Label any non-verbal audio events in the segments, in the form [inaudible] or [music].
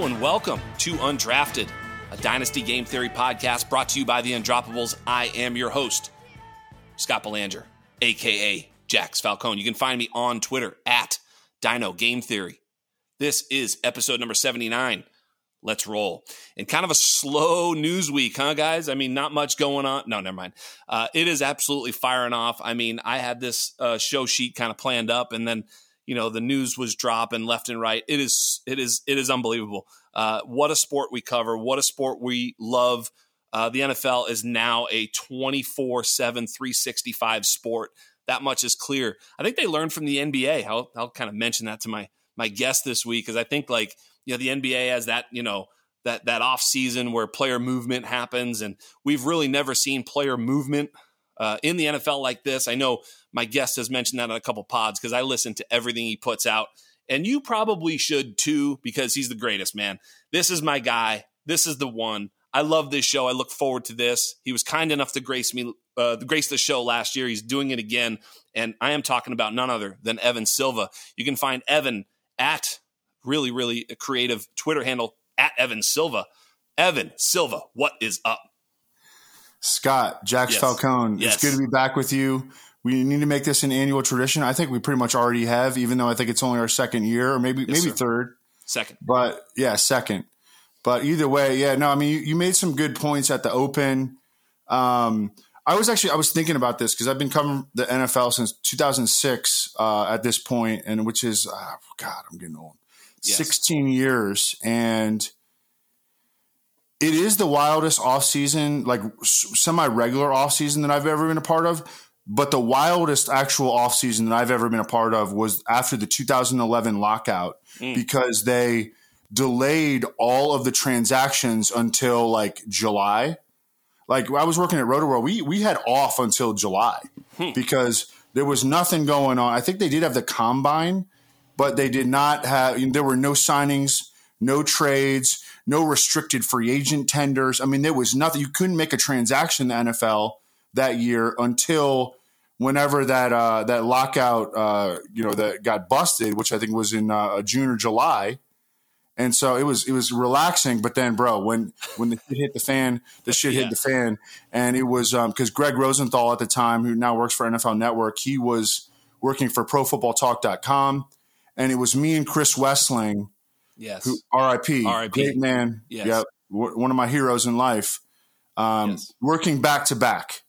And welcome to Undrafted, a Dynasty Game Theory podcast brought to you by the Undroppables. I am your host, Scott Belanger, aka Jax Falcone. You can find me on Twitter at Dyno Game Theory. This is episode number 79. Let's roll. And kind of a slow news week, huh, guys? I mean, not much going on. No, never mind. Uh, it is absolutely firing off. I mean, I had this uh, show sheet kind of planned up, and then you know the news was dropping left and right. It is it is it is unbelievable. Uh, what a sport we cover. What a sport we love. Uh, the NFL is now a 24 7, 365 sport. That much is clear. I think they learned from the NBA. I'll, I'll kind of mention that to my my guest this week because I think like you know the NBA has that you know that that off season where player movement happens, and we've really never seen player movement uh, in the NFL like this. I know my guest has mentioned that on a couple pods because I listen to everything he puts out. And you probably should too because he's the greatest, man. This is my guy. This is the one. I love this show. I look forward to this. He was kind enough to grace me, uh, grace the show last year. He's doing it again, and I am talking about none other than Evan Silva. You can find Evan at really, really creative Twitter handle at Evan Silva. Evan Silva, what is up? Scott, Jax yes. Falcone, yes. it's good to be back with you. We need to make this an annual tradition. I think we pretty much already have, even though I think it's only our second year or maybe yes, maybe sir. third. Second. But yeah, second. But either way, yeah, no, I mean, you, you made some good points at the open. Um, I was actually I was thinking about this because I've been covering the NFL since 2006 uh, at this point, and which is oh, God, I'm getting old. Yes. 16 years, and it is the wildest offseason, like semi regular offseason that I've ever been a part of. But the wildest actual offseason that I've ever been a part of was after the 2011 lockout mm. because they delayed all of the transactions until like July. Like I was working at Rotoworld, we we had off until July hmm. because there was nothing going on. I think they did have the combine, but they did not have. There were no signings, no trades no restricted free agent tenders. I mean, there was nothing. You couldn't make a transaction in the NFL that year until whenever that uh, that lockout, uh, you know, that got busted, which I think was in uh, June or July. And so it was it was relaxing, but then, bro, when when the shit hit the fan, the shit yeah. hit the fan, and it was because um, Greg Rosenthal at the time, who now works for NFL Network, he was working for ProFootballTalk.com, and it was me and Chris Wesseling Yes. Who, R.I.P. R.I.P. Great man. Yes. Yeah. One of my heroes in life. Um, yes. Working back to back,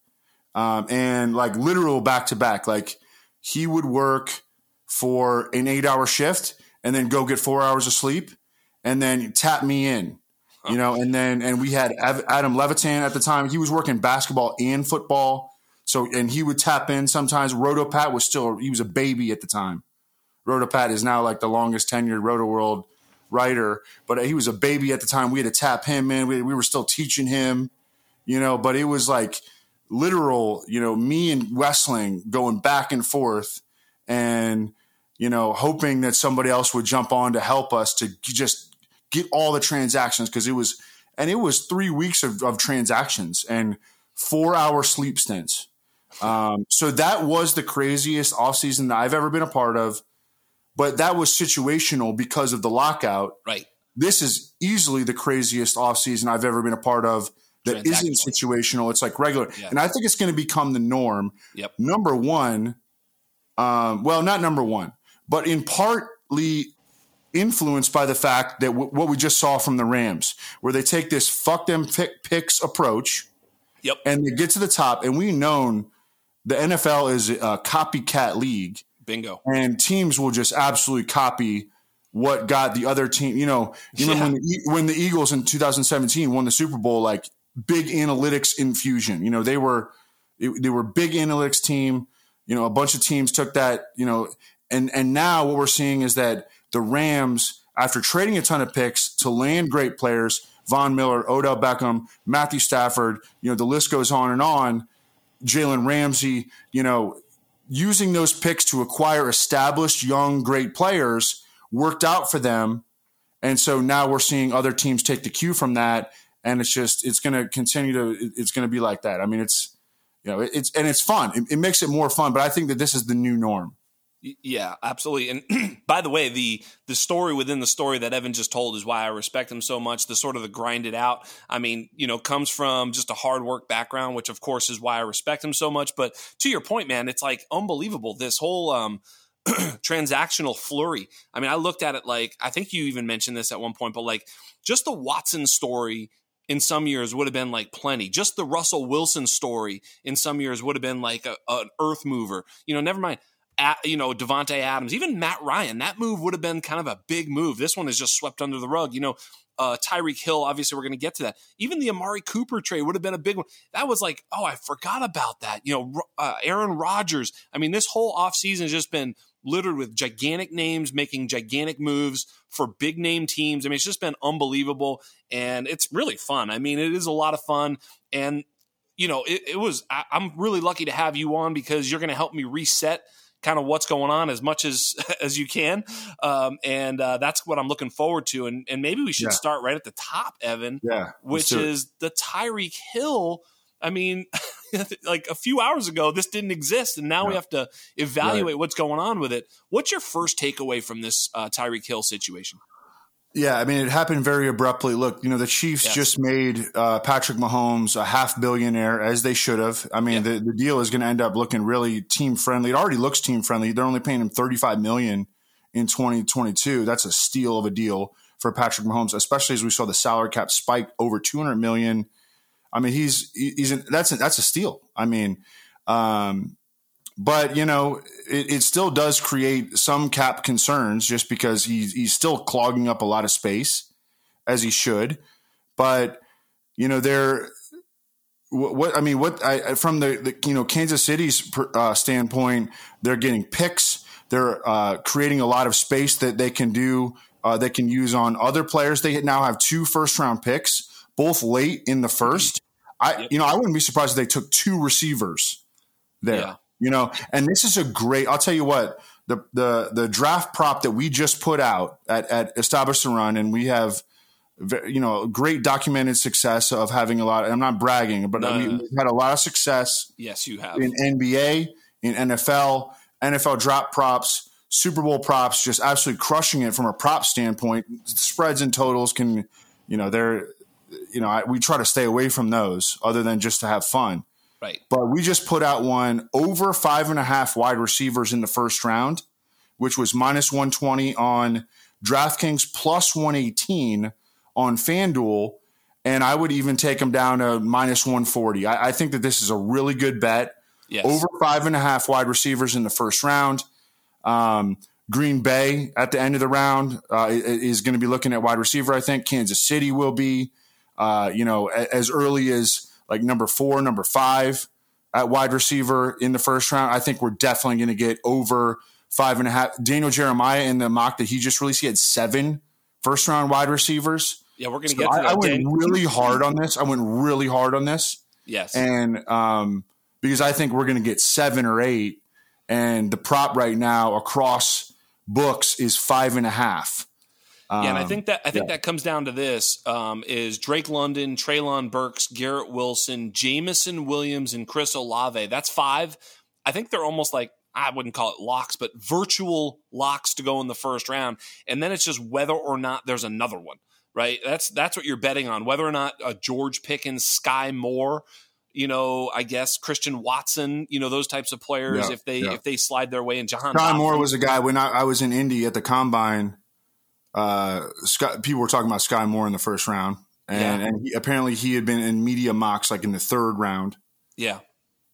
um, and like literal back to back. Like he would work for an eight-hour shift and then go get four hours of sleep, and then tap me in. You know, and then and we had Adam Levitan at the time. He was working basketball and football. So and he would tap in sometimes. Rotopat was still he was a baby at the time. Rotopat is now like the longest tenured Rotoworld writer, but he was a baby at the time. We had to tap him in. We, we were still teaching him, you know, but it was like literal, you know, me and Wesseling going back and forth. And, you know, hoping that somebody else would jump on to help us to just get all the transactions because it was, and it was three weeks of, of transactions and four hour sleep stints. Um, so that was the craziest offseason that I've ever been a part of, but that was situational because of the lockout. Right. This is easily the craziest offseason I've ever been a part of that isn't situational. It's like regular. Yeah. And I think it's going to become the norm. Yep. Number one, um, well, not number one, but in partly influenced by the fact that w- what we just saw from the Rams, where they take this fuck them pick, picks approach. Yep. And they get to the top. And we've known the NFL is a copycat league. Bingo. And teams will just absolutely copy what got the other team. You know, even yeah. when the, when the Eagles in 2017 won the Super Bowl, like big analytics infusion. You know, they were they were big analytics team. You know, a bunch of teams took that. You know, and and now what we're seeing is that the Rams, after trading a ton of picks to land great players, Von Miller, Odell Beckham, Matthew Stafford, you know, the list goes on and on. Jalen Ramsey, you know, using those picks to acquire established young great players worked out for them. And so now we're seeing other teams take the cue from that and it's just it's going to continue to it's going to be like that. I mean, it's you know it's and it's fun. It, it, makes it more fun. But I think that this is the new norm. Yeah, absolutely. And [clears throat] by the way, the the story within the story that Evan just told is why I respect him so much. The sort of the grind it out. I mean, you know, comes from just a hard work background, which of course is why I respect him so much. But to your point, man, it's like unbelievable. This whole um, [clears throat] transactional flurry. I mean, I looked at it like I think you even mentioned this at one point, but like just the Watson story in some years would have been like plenty. Just the Russell Wilson story in some years would have been like a, an earth mover. You know, never mind. You know, Davante Adams, even Matt Ryan, that move would have been kind of a big move. This one is just swept under the rug. You know, uh, Tyreek Hill, obviously, we're going to get to that. Even the Amari Cooper trade would have been a big one. That was like, oh, I forgot about that. You know, uh, Aaron Rodgers. I mean, this whole offseason has just been littered with gigantic names making gigantic moves for big name teams. I mean, it's just been unbelievable and it's really fun. I mean, it is a lot of fun. And, you know, it, it was, I, I'm really lucky to have you on because you're going to help me reset kind of what's going on as much as [laughs] as you can um, and uh, that's what i'm looking forward to and, and maybe we should yeah. start right at the top evan yeah which is the tyreek hill I mean, [laughs] like a few hours ago, this didn't exist, and now we have to evaluate right. what's going on with it. What's your first takeaway from this uh, Tyreek Hill situation? Yeah, I mean, it happened very abruptly. Look, you know, the Chiefs yes. just made uh, Patrick Mahomes a half billionaire, as they should have. I mean, yeah. the, the deal is going to end up looking really team friendly. It already looks team friendly. They're only paying him thirty five million in twenty twenty two. That's a steal of a deal for Patrick Mahomes, especially as we saw the salary cap spike over two hundred million I mean, he's he's an, that's a, that's a steal. I mean, um, but you know, it, it, still does create some cap concerns just because he's he's still clogging up a lot of space as he should. But you know, there. What, what I mean, what I from the, the you know Kansas City's uh, standpoint, they're getting picks. They're uh, creating a lot of space that they can do. Uh, they can use on other players. They now have two first round picks both late in the first. I, you know, I wouldn't be surprised if they took two receivers there. Yeah. You know, and this is a great. I'll tell you what the the the draft prop that we just put out at at Establish the Run, and we have you know great documented success of having a lot. I'm not bragging, but uh, no, I mean, we've had a lot of success. Yes, you have in NBA, in NFL, NFL drop props. Super Bowl props, just absolutely crushing it from a prop standpoint. Spreads and totals can, you know, they're you know, I, we try to stay away from those other than just to have fun. Right. But we just put out one over five and a half wide receivers in the first round, which was minus 120 on DraftKings plus 118 on FanDuel. And I would even take them down to minus 140. I, I think that this is a really good bet. Yes. Over five and a half wide receivers in the first round. Um, Green Bay at the end of the round uh, is going to be looking at wide receiver. I think Kansas City will be uh, you know, as early as like number four, number five at wide receiver in the first round. I think we're definitely going to get over five and a half. Daniel Jeremiah in the mock that he just released, he had seven first round wide receivers. Yeah, we're going to so get to I, I went really hard on this. I went really hard on this. Yes. And um, because I think we're going to get seven or eight. And the prop right now across books is five and a half. Yeah, and I think that I think yeah. that comes down to this: um, is Drake London, Treylon Burks, Garrett Wilson, Jameson Williams, and Chris Olave. That's five. I think they're almost like I wouldn't call it locks, but virtual locks to go in the first round. And then it's just whether or not there's another one, right? That's that's what you're betting on. Whether or not a George Pickens, Skyy Moore, you know, I guess Christian Watson, you know, those types of players, yeah, if they yeah. if they slide their way in Jahan. Skyy Moore was a guy when I, I was in Indy at the combine. Uh, Scott, people were talking about Skyy Moore in the first round, and, yeah. and he, apparently he had been in media mocks like in the third round. Yeah,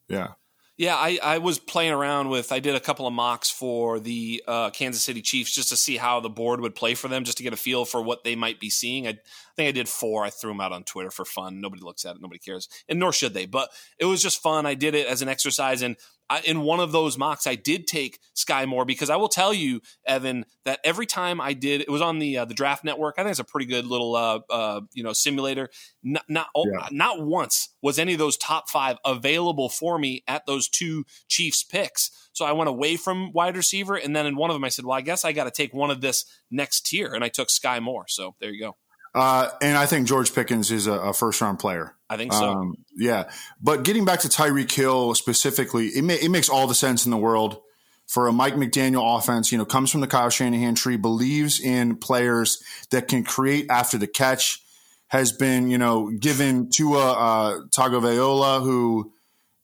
yeah. Yeah, I, I was playing around with. I did a couple of mocks for the uh, Kansas City Chiefs just to see how the board would play for them, just to get a feel for what they might be seeing. I, I think I did four. I threw them out on Twitter for fun. Nobody looks at it. Nobody cares, and nor should they. But it was just fun. I did it as an exercise, and I, in one of those mocks, I did take Skyy Moore because I will tell you, Evan, that every time I did, it was on the uh, the Draft Network. I think it's a pretty good little uh, uh, you know simulator. Not not, yeah. not once was any of those top five available for me at those two Chiefs picks. So I went away from wide receiver, and then in one of them, I said, "Well, I guess I got to take one of this next tier," and I took Skyy Moore. So there you go. Uh, and I think George Pickens is a, a first round player. I think so. Um, yeah, but getting back to Tyreek Hill specifically, it, it makes all the sense in the world for a Mike McDaniel offense. You know, comes from the Kyle Shanahan tree, believes in players that can create after the catch. Has been you know given to a uh, Tagovailoa who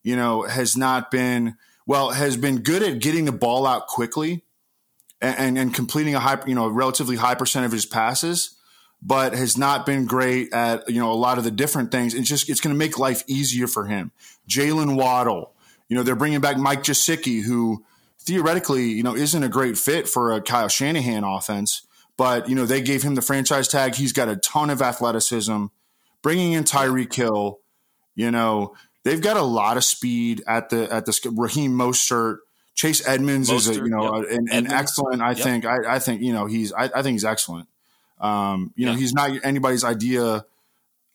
you know has not been well has been good at getting the ball out quickly and, and, and completing a high you know a relatively high percent of his passes but has not been great at you know a lot of the different things. It's just it's going to make life easier for him. Jalen Waddle, you know, they're bringing back Mike Gesicki, who theoretically you know isn't a great fit for a Kyle Shanahan offense, but you know they gave him the franchise tag. He's got a ton of athleticism. Bringing in Tyreek Hill, you know they've got a lot of speed at the at the Raheem Mostert. Chase Edmonds Mostert, is a you know yep. an, an excellent. I yep. think I, I, think you know he's I, I think he's excellent. Um, you yeah. know, he's not anybody's idea,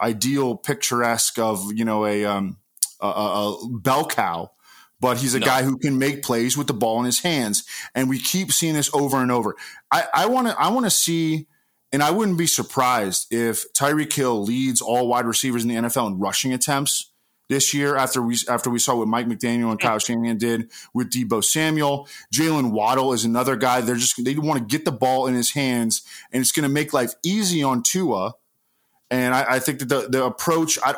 ideal picturesque of you know a um, a, a bell cow, but he's a no. guy who can make plays with the ball in his hands, and we keep seeing this over and over. I want to I want to see. And I wouldn't be surprised if Tyreek Hill leads all wide receivers in the NFL in rushing attempts this year after we after we saw what Mike McDaniel and Kyle Shanahan did with Deebo Samuel. Jalen Waddle is another guy. They're just they want to get the ball in his hands, and it's going to make life easy on Tua. And I, I think that the the approach I,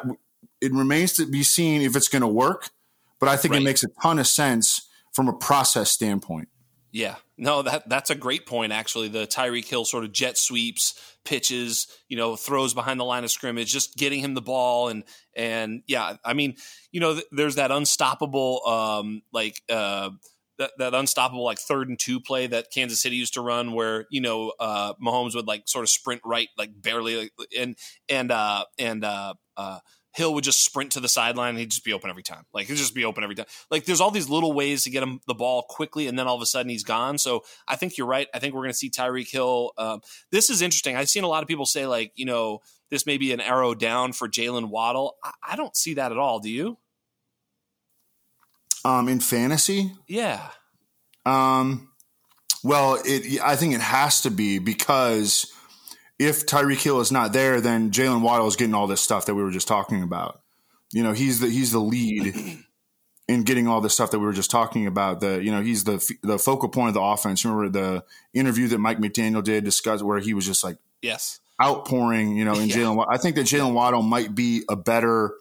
it remains to be seen if it's going to work, but I think right. it makes a ton of sense from a process standpoint. Yeah, no, that that's a great point. Actually, the Tyreek Hill sort of jet sweeps, pitches, you know, throws behind the line of scrimmage, just getting him the ball, and and yeah, I mean, you know, th- there's that unstoppable, um, like uh, that that unstoppable like third and two play that Kansas City used to run, where you know uh, Mahomes would like sort of sprint right, like barely, like, and and uh, and uh, uh, Hill would just sprint to the sideline and he'd just be open every time. Like he'd just be open every time. Like there's all these little ways to get him the ball quickly, and then all of a sudden he's gone. So I think you're right. I think we're going to see Tyreek Hill. Um, this is interesting. I've seen a lot of people say like, you know, this may be an arrow down for Jalen Waddle. I, I don't see that at all. Do you? Um, in fantasy, yeah. Um, well, it. I think it has to be because if Tyreek Hill is not there, then Jalen Waddle is getting all this stuff that we were just talking about. You know, he's the he's the lead in getting all this stuff that we were just talking about. The you know he's the the focal point of the offense. Remember the interview that Mike McDaniel did discuss where he was just like yes outpouring. You know, in yeah. Jalen. I think that Jalen Waddle might be a better.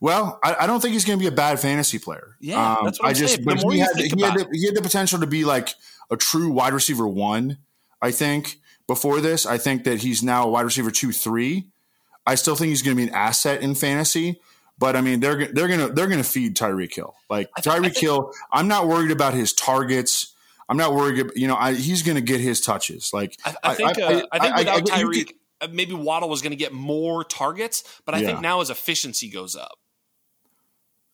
Well, I, I don't think he's going to be a bad fantasy player. Yeah, um, that's what I'm I just, saying. But he had, he, had the, he had the potential to be like a true wide receiver one. I think before this. I think that he's now a wide receiver two three. I still think he's going to be an asset in fantasy, but I mean they're they're gonna they're gonna feed Tyreek Hill. Like Tyreek Hill, I'm not worried about his targets. I'm not worried. About, you know, I, he's going to get his touches. Like I, I think I, uh, I think without Tyreek, uh, maybe Waddle was going to get more targets, but I yeah. think now his efficiency goes up.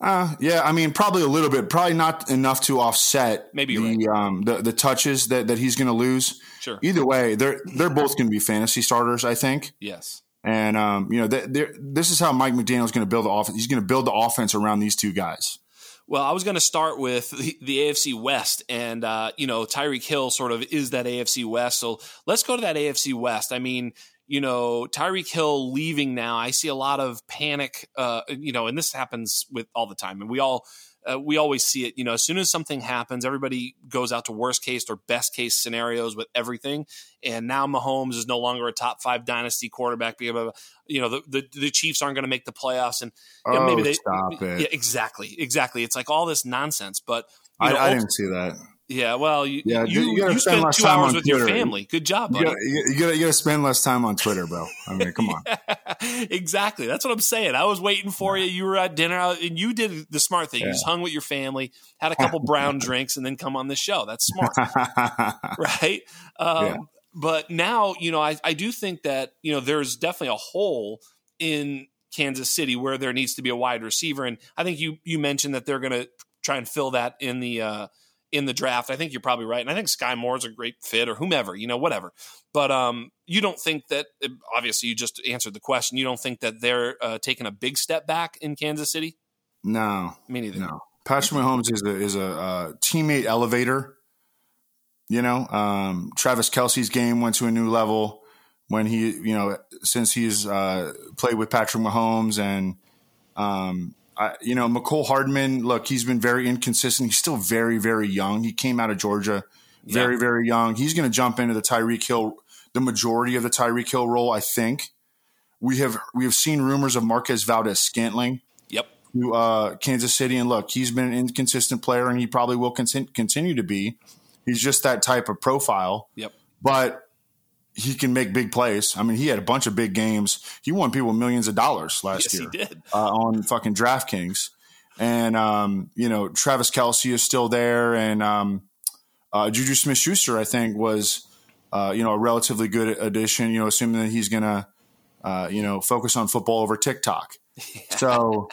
Uh, yeah, I mean, probably a little bit, probably not enough to offset maybe the right. um, the, the touches that, that he's going to lose. Sure. Either way, they're they're both going to be fantasy starters, I think. Yes. And um, you know, this is how Mike McDaniel is going to build the offense. He's going to build the offense around these two guys. Well, I was going to start with the, the, AFC West, and uh, you know Tyreek Hill sort of is that AFC West. So let's go to that AFC West. I mean, you know Tyreek Hill leaving now. I see a lot of panic. Uh, you know, and this happens with all the time, and we all uh, we always see it. You know, as soon as something happens, everybody goes out to worst case or best case scenarios with everything. And now Mahomes is no longer a top five dynasty quarterback. You know, the the, the Chiefs aren't going to make the playoffs, and you know, oh, maybe they stop it. Yeah, exactly, exactly. It's like all this nonsense. But I, know, I didn't see that. Yeah, well, you yeah, you, you, you spend two hours with Twitter. your family. Good job, buddy. You gotta, you, gotta, you gotta spend less time on Twitter, bro. I mean, come on. [laughs] exactly. That's what I'm saying. I was waiting for you. You were at dinner, and you did the smart thing. Yeah. You just hung with your family, had a couple brown [laughs] drinks, and then come on the show. That's smart, [laughs] right? Um, yeah. But now, you know, I, I do think that you know there's definitely a hole in Kansas City where there needs to be a wide receiver, and I think you you mentioned that they're going to try and fill that in the. Uh, in the draft. I think you're probably right, and I think Skyy Moore's a great fit, or whomever, you know, whatever. But um, you don't think that? Obviously, you just answered the question. You don't think that they're uh, taking a big step back in Kansas City? No, me neither. No, Patrick Mahomes is a is a uh, teammate elevator. You know, um, Travis Kelce's game went to a new level when he, you know, since he's uh, played with Patrick Mahomes and um, I, you know, Mecole Hardman, look, he's been very inconsistent. He's still very, very young. He came out of Georgia very, yeah. very young. He's going to jump into the Tyreek Hill, the majority of the Tyreek Hill role, I think. We have we have seen rumors of Marquez Valdes Scantling. Yep. To uh, Kansas City, and look, he's been an inconsistent player, and he probably will con- continue to be. He's just that type of profile. Yep. But he can make big plays. I mean, he had a bunch of big games. He won people millions of dollars last yes, year he did. Uh, on fucking DraftKings. And, um, you know, Travis Kelce is still there. And um, uh, Juju Smith Schuster, I think, was, uh, you know, a relatively good addition, you know, assuming that he's going to, uh, you know, focus on football over TikTok. [laughs] Yeah. So,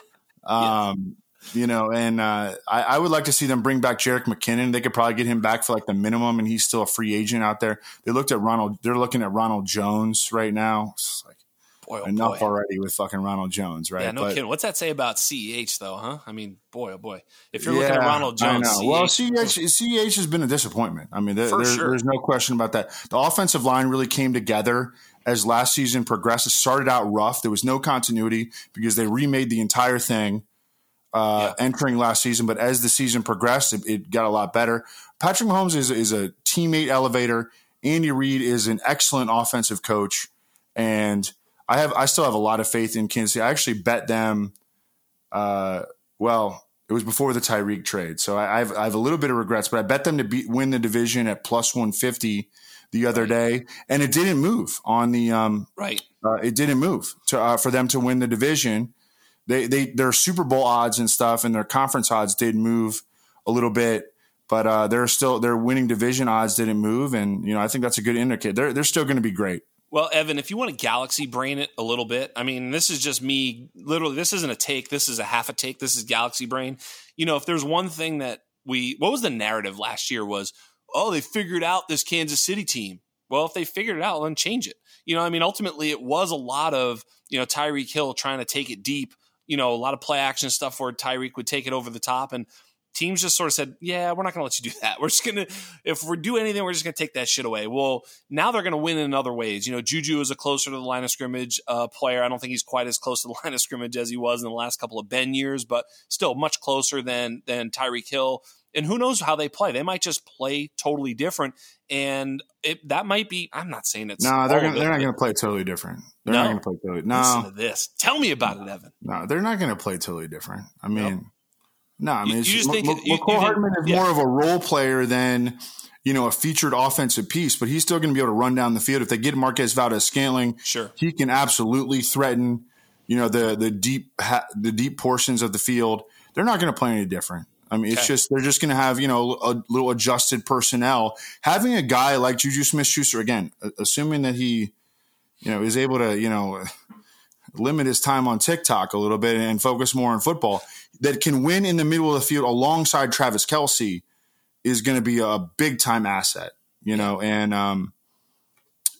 um, you know, and uh, I, I, would like to see them bring back Jerick McKinnon. They could probably get him back for like the minimum, and he's still a free agent out there. They looked at Ronald. They're looking at Ronald Jones right now. It's like boy, oh enough boy. already with fucking Ronald Jones, right? Yeah, no but, kidding. What's that say about CEH though, huh? I mean, boy, oh boy. If you're yeah, looking at Ronald Jones, well, CEH, CEH has been a disappointment. I mean, there, there's, sure. there's no question about that. The offensive line really came together as last season progressed. It started out rough. There was no continuity because they remade the entire thing uh, yeah. entering last season, but as the season progressed, it, it, got a lot better. Patrick Mahomes is, is a teammate elevator. Andy Reid is an excellent offensive coach, and I have I still have a lot of faith in Kansas City. I actually bet them. Uh, well, it was before the Tyreek trade, so I, I, have, I have a little bit of regrets, but I bet them to beat, win the division at plus one fifty the other day, and it didn't move on the um, right. Uh, it didn't move to uh, for them to win the division they they their Super Bowl odds and stuff and their conference odds did move a little bit, but uh, they're still their winning division odds didn't move, and you know I think that's a good indicator. They're they're still going to be great. Well, Evan, if you want to galaxy brain it a little bit, I mean, this is just me. Literally, this isn't a take. This is a half a take. This is galaxy brain. You know, if there's one thing that we, what was the narrative last year was, oh, they figured out this Kansas City team. Well, if they figured it out, then change it. You know, I mean, ultimately, it was a lot of you know Tyreek Hill trying to take it deep you know, a lot of play action stuff where Tyreek would take it over the top. And teams just sort of said, yeah, we're not going to let you do [laughs] that. We're just going to, if we do anything, we're just going to take that shit away. Well, now they're going to win in other ways. You know, Juju is a closer to the line of scrimmage uh, player. I don't think he's quite as close to the [laughs] line of scrimmage as he was in the last couple of Ben years, but still much closer than, than Tyreek Hill. And who knows how they play? They might just play totally different, and it, that might be. I'm not saying it's no. They're gonna, they're not going to play totally different. They're no. not going to play totally. No, listen to this. Tell me about it, Evan. No, they're not going to play totally different. I mean, nope. no. I mean, you, you just M- think M- you, Mecole Hardman is yeah. more of a role player than you know a featured offensive piece, but he's still going to be able to run down the field if they get Marquez Valdes Scantling. Sure, he can absolutely threaten. You know the the deep the deep portions of the field. They're not going to play any different. I mean, it's just they're just going to have you know a little adjusted personnel. Having a guy like Juju Smith Schuster again, assuming that he, you know, is able to you know [laughs] limit his time on TikTok a little bit and focus more on football, that can win in the middle of the field alongside Travis Kelce is going to be a big time asset. You know, and um,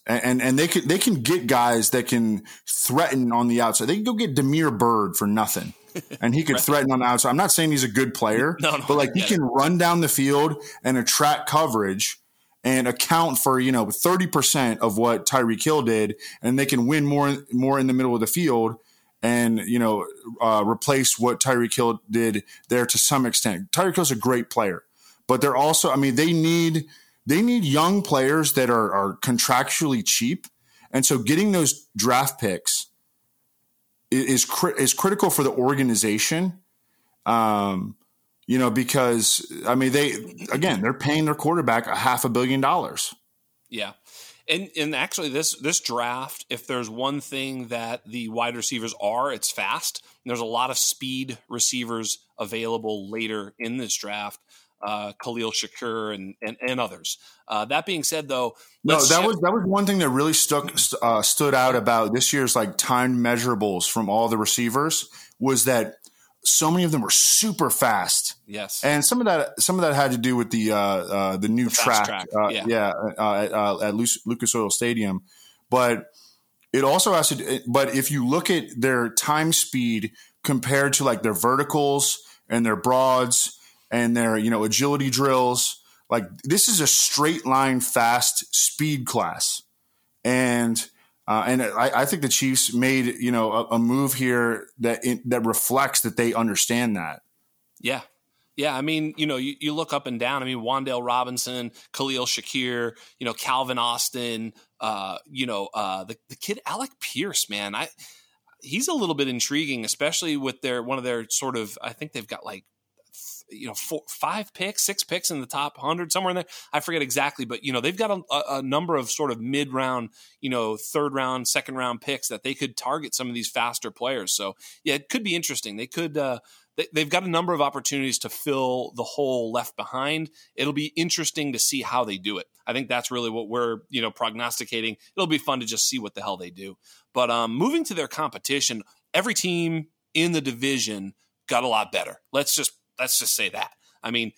and and they can they can get guys that can threaten on the outside. They can go get Damiere Byrd for nothing. And he could threaten on the outside. I'm not saying he's a good player, [laughs] no, no, but like he can run down the field and attract coverage and account for you know 30% of what Tyreek Hill did, and they can win more more in the middle of the field and you know uh, replace what Tyreek Hill did there to some extent. Tyreek Hill's a great player, but they're also I mean they need they need young players that are, are contractually cheap, and so getting those draft picks is is, is critical for the organization. Um, you know, because I mean, they again, they're paying their quarterback a half a billion dollars. Yeah. And and actually this this draft, if there's one thing that the wide receivers are, it's fast. And there's a lot of speed receivers available later in this draft. Uh, Khalil Shakir and, and, and others. Uh, that being said, though, no, that shift. was that was one thing that really stuck uh, stood out about this year's like time measurables from all the receivers was that so many of them were super fast. Yes, and some of that some of that had to do with the uh, uh, the new the track, track. Uh, yeah, yeah uh, at, uh, at Lucas Oil Stadium, but it also has to. But if you look at their time speed compared to like their verticals and their broads and their you know agility drills, like this is a straight line fast speed class, and uh, and I, I, think the Chiefs made you know a, a move here that in, that reflects that they understand that. Yeah, yeah. I mean, you know, you, you look up and down. I mean, Wan'Dale Robinson, Khalil Shakir, you know, Calvin Austin, uh, you know, uh, the the kid Alec Pierce, man, I he's a little bit intriguing, especially with their one of their sort of. I think they've got like you know four, five picks, six picks in the top hundred, somewhere in there. I forget exactly, but you know they've got a, a number of sort of mid round, you know, third round, second round picks that they could target some of these faster players. So yeah, it could be interesting. They could. Uh, they, have got a number of opportunities to fill the hole left behind. It'll be interesting to see how they do it. I think that's really what we're, you know, prognosticating. It'll be fun to just see what the hell they do. But um, moving to their competition, every team in the division got a lot better. Let's just Let's just say that. I mean,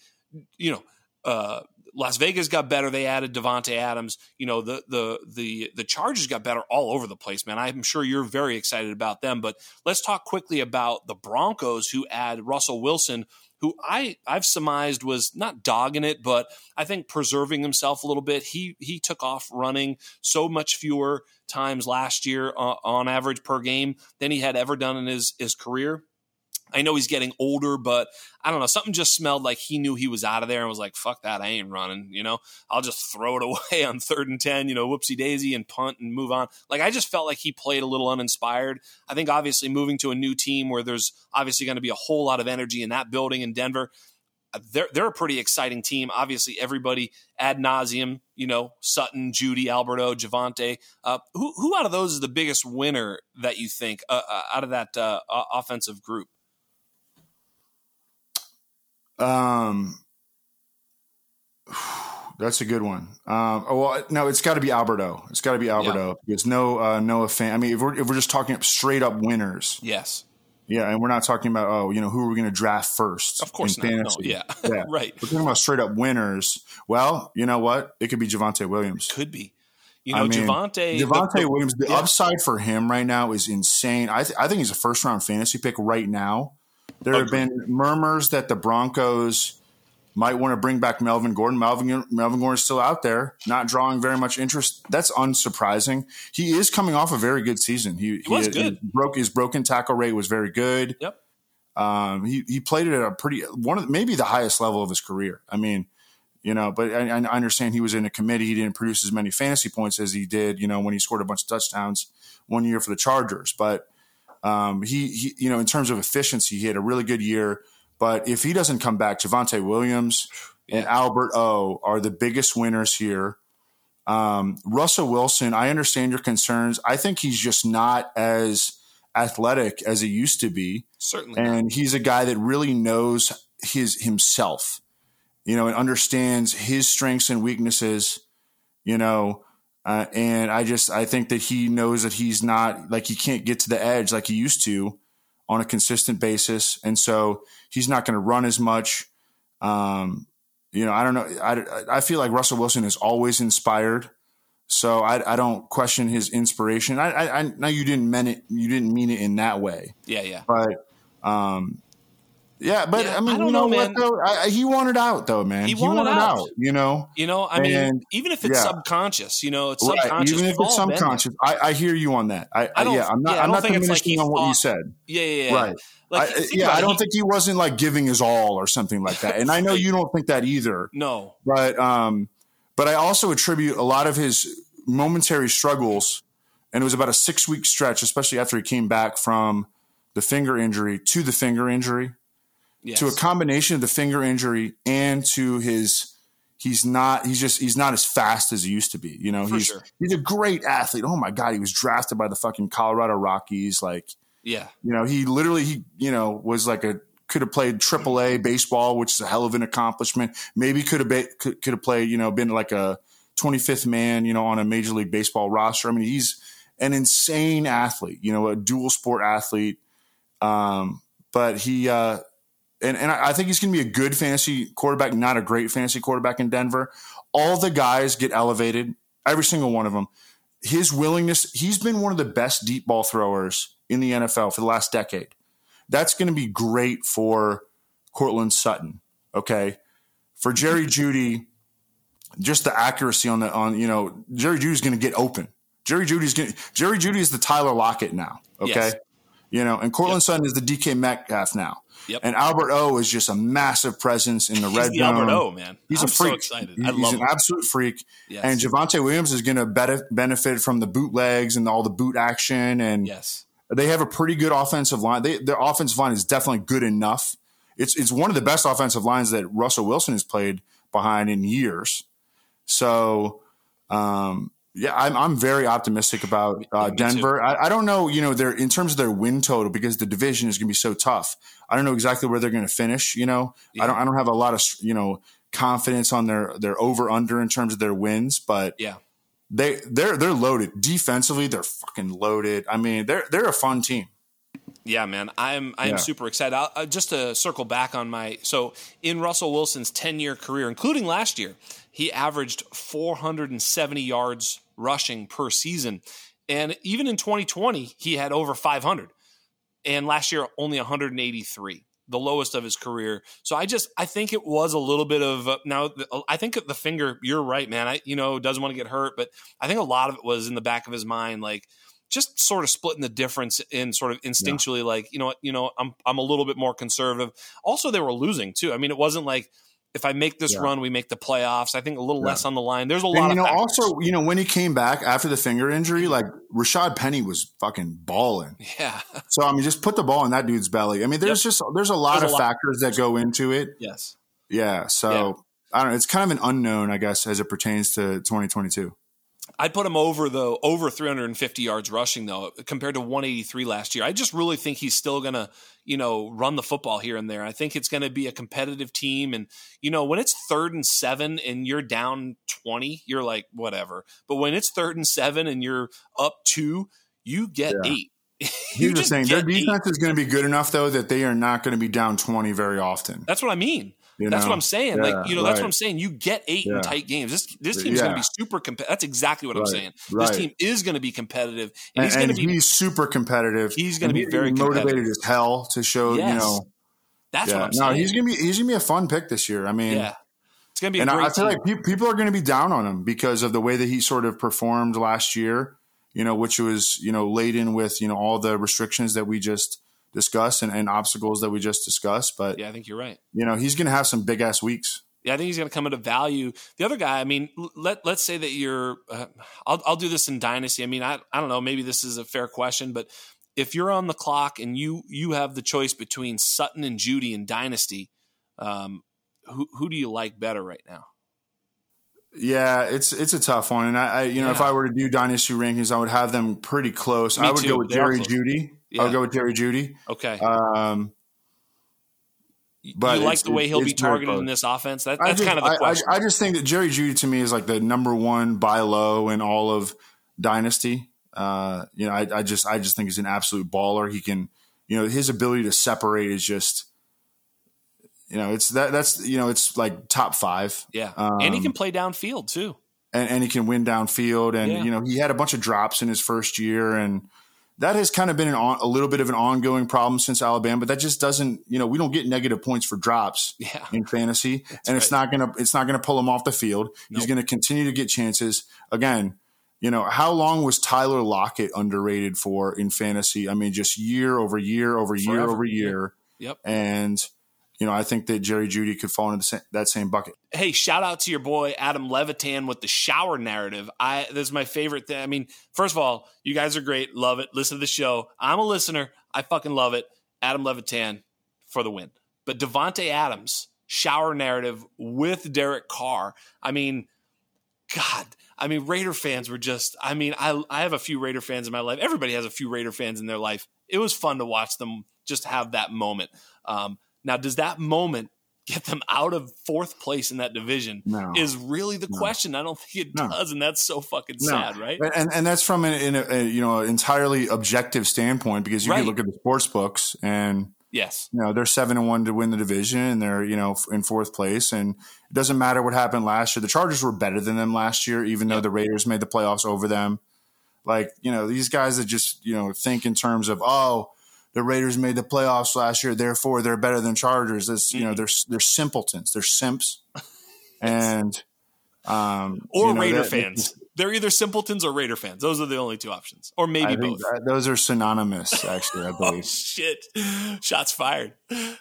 you know, uh, Las Vegas got better. They added Davante Adams. You know, the the the the Chargers got better all over the place, man. I'm sure you're very excited about them. But let's talk quickly about the Broncos, who add Russell Wilson, who I I've surmised was not dogging it, but I think preserving himself a little bit. He he took off running so much fewer times last year uh, on average per game than he had ever done in his his career. I know he's getting older, but I don't know. Something just smelled like he knew he was out of there and was like, fuck that. I ain't running. You know, I'll just throw it [laughs] away on third and 10, you know, whoopsie daisy and punt and move on. Like, I just felt like he played a little uninspired. I think obviously moving to a new team where there's obviously going to be a whole lot of energy in that building in Denver. Uh, they're, they're a pretty exciting team. Obviously, everybody ad nauseum, you know, Sutton, Jeudy, Alberto, Javonte. Uh, who, who out of those is the biggest winner that you think uh, uh out of that uh, offensive group? Um, that's a good one. Um, oh, well, no, it's got to be Albert O. It's got to be Albert O yep. because no uh, Noah Fant. I mean, if we're if we're just talking straight up winners, yes, yeah, and we're not talking about oh, you know, who are we going to draft first? Of course, not. No, yeah, yeah, [laughs] right. We're talking about straight up winners. Well, you know what? It could be Javonte Williams. Could be. You know, I mean, Javonte Javonte Williams. The yeah. upside for him right now is insane. I th- I think he's a first round fantasy pick right now. There have been murmurs that the Broncos might want to bring back Melvin Gordon. Melvin Melvin Gordon is still out there, not drawing very much interest. That's unsurprising. He is coming off a very good season. He, he was he, good. He broke his broken tackle rate was very good. Yep. Um, he he played it at a pretty one of maybe the highest level of his career. I mean, you know, but I, I understand he was in a committee. He didn't produce as many fantasy points as he did, you know, when he scored a bunch of touchdowns one year for the Chargers. But um, he, he, you know, in terms of efficiency, he had a really good year. But if he doesn't come back, Javonte Williams and Albert O are the biggest winners here. Um, Russell Wilson, I understand your concerns. I think he's just not as athletic as he used to be. Certainly. And not. he's a guy that really knows his himself, you know, and understands his strengths and weaknesses, you know, uh, and I just I think that he knows that he's not like he can't get to the edge like he used to on a consistent basis, and so he's not going to run as much. Um, you know, I don't know. I, I feel like Russell Wilson is always inspired, so I, I don't question his inspiration. I, I, I know you didn't mean it. You didn't mean it in that way. Yeah, yeah. But Um, yeah, but Yeah, I mean, I you know, know, what man. though? I, he wanted out though, man. He wanted out. You know, You know, I mean, And- even if it's yeah. subconscious, you know, it's right? subconscious. Even if it's all been there. subconscious, I, I hear you on that. I, I don't- yeah, I'm not. yeah, I'm not like diminishing he on what you said. Yeah, yeah, yeah. Right. Like, I, yeah, I don't he- think he wasn't like giving his all or something like that. And I know [laughs] you don't think that either. No. But um, but I also attribute a lot of his momentary struggles, and it was about a six week stretch, especially after he came back from the finger injury to the finger injury Yes. to a combination of the finger injury and to his he's not he's just he's not as fast as he used to be. You know, For he's sure. he's a great athlete. Oh my god, he was drafted by the fucking Colorado Rockies. Like, yeah. you know, he literally he you know was like a could have played AAA baseball, which is a hell of an accomplishment. Maybe could have been, could, could have played, you know, been like a 25th man, you know, on a major league baseball roster. I mean, he's an insane athlete, you know, a dual sport athlete. Um, but he, uh, and, and I think he's going to be a good fantasy quarterback, not a great fantasy quarterback in Denver. All the guys get elevated, every single one of them. His willingness, he's been one of the best deep ball throwers in the NFL for the last decade. That's going to be great for Courtland Sutton. Okay. For Jerry Jeudy, just the accuracy on the, on, you know, Jerry Jeudy's going to get open. Jerry Jeudy's going Jerry Jeudy is the Tyler Lockett now. Okay. Yes. You know, and Courtland Sutton is the DK Metcalf now. Yep. And Albert O is just a massive presence in the He's red the zone. Albert O, man. He's I'm a freak. so excited. I He's love an him. absolute freak. Yes. And Javonte Williams is going to benefit from the bootlegs and all the boot action. And Yes. they have a pretty good offensive line. They, their offensive line is definitely good enough. It's it's one of the best offensive lines that Russell Wilson has played behind in years. So, um, yeah, I'm I'm very optimistic about uh, Denver. I, I don't know, you know, their in terms of their win total because the division is going to be so tough. I don't know exactly where they're going to finish. You know, I don't I don't have a lot of you know confidence on their their over under in terms of their wins, but Yeah. they they're they're loaded defensively. They're fucking loaded. I mean, they're they're a fun team. Yeah, man, I'm I'm Yeah. super excited. I'll, uh, just to circle back on my so in Russell Wilson's 10 year career, including last year, he averaged 470 yards rushing per season, and even in 2020, he had over 500, and last year only 183, the lowest of his career. So I just I think it was a little bit of uh, now. the- I think the finger. You're right, man. I you know doesn't want to get hurt, but I think a lot of it was in the back of his mind, like just sort of splitting the difference in sort of instinctually like you know what you know I'm I'm a little bit more conservative. Also they were losing too. I mean it wasn't like if I make this Yeah. run we make the playoffs. I think a little Yeah. less on the line. There's a And lot you know, of factors. also, you know, when he came back after the finger injury, like Rashad Penny was fucking balling. [laughs] yeah. So I mean, just put the ball in that dude's belly. I mean, there's just there's a lot There's a of lot. factors that go into it. yes. Yeah. So Yeah. I don't know. It's kind of an unknown, I guess, as it pertains to 2022. I'd put him over though, over 350 yards rushing though, compared to 183 last year. I just really think he's still gonna, you know, run the football here and there. I think it's gonna be a competitive team, and you know, when it's third and seven and you're down 20, you're like whatever. But when it's third and seven and you're up two, you get Yeah. eight. [laughs] you Here's the just thing: their get eight. defense is going to be good enough, though, that they are not going to be down 20 very often. That's what I mean. You That's know? what I'm saying. Yeah, like, you know, that's what I'm saying. You get eight in tight games. This this team's going to be super competitive. That's exactly what I'm saying. right. This team is going to be competitive, and, And, he's going to be. he's super competitive. He's gonna be he's very motivated as hell to show. You know, that's yeah. what I'm no, saying. he's gonna be he's gonna be a fun pick this year. I mean, yeah, it's going to be and I, I feel team. like people are going to be down on him because of the way that he sort of performed last year. You know, which was you know laden with you know all the restrictions that we just discussed and, and obstacles that we just discussed. But yeah, I think you're right. you know, he's going to have some big ass weeks. Yeah, I think he's going to come into value. The other guy, I mean, let let's say that you're. Uh, I'll I'll do this in dynasty. I mean, I I don't know. Maybe this is a fair question, but if you're on the clock and you you have the choice between Sutton and Jeudy in dynasty, um, who who do you like better right now? Yeah, it's it's a tough one, and I, I you know if I were to do dynasty rankings, I would have them pretty close. Me I would too. go with Jerry. Jeudy. Yeah. go with Jerry Jeudy. Okay, Um, but you like the way he'll be targeted in this offense. That, that's just, kind of the I- I, question. I, just think that Jerry Jeudy to me is like the number one buy low in all of Dynasty. Uh, you know, I, I just I just think he's an absolute baller. He can, you know, his ability to separate is just, you know, it's that that's you know it's like top five. yeah, and he um, can play downfield too. and, and he can win downfield. And Yeah. you know, he had a bunch of drops in his first year, and that has kind of been an on, a little bit of an ongoing problem since Alabama, but that just doesn't, you know, we don't get negative points for drops yeah. in fantasy, [laughs] That's and right. it's not gonna it's not gonna pull him off the field. Nope. He's gonna continue to get chances. Again, you know, how long was Tyler Lockett underrated for in fantasy? I mean, just year over year over Forever. year over year. Yep. And you know, I think that Jerry Jeudy could fall into same, that same bucket. Hey, shout out to your boy Adam Levitan with the shower narrative. I this is my favorite thing. I mean, first of all, you guys are great, love it. Listen to the show. I'm a listener. I fucking love it. Adam Levitan for the win. But Davante Adams shower narrative with Derek Carr. I mean, God. I mean, Raider fans were just. I mean, I I have a few Raider fans in my life. Everybody has a few Raider fans in their life. It was fun to watch them just have that moment. Um, now, does that moment get them out of fourth place in that division no, is really the no. question. I don't think it no. does, and that's so fucking sad, right? And and that's from an, a, you know entirely objective standpoint because you right. can look at the sports books and yes, you know they're seven and one to win the division and they're you know in fourth place, and it doesn't matter what happened last year. The Chargers were better than them last year, even yep. though the Raiders made the playoffs over them. Like you know these guys that just you know think in terms of oh the Raiders made the playoffs last year, therefore they're better than Chargers. It's, you know, mm-hmm. they're they're simpletons, they're simps, [laughs] and um, or you know, Raider that, fans. They're either simpletons or Raider fans. Those are the only two options, or maybe both. those are synonymous, [laughs] actually. I oh, believe. oh, shit! Shots fired.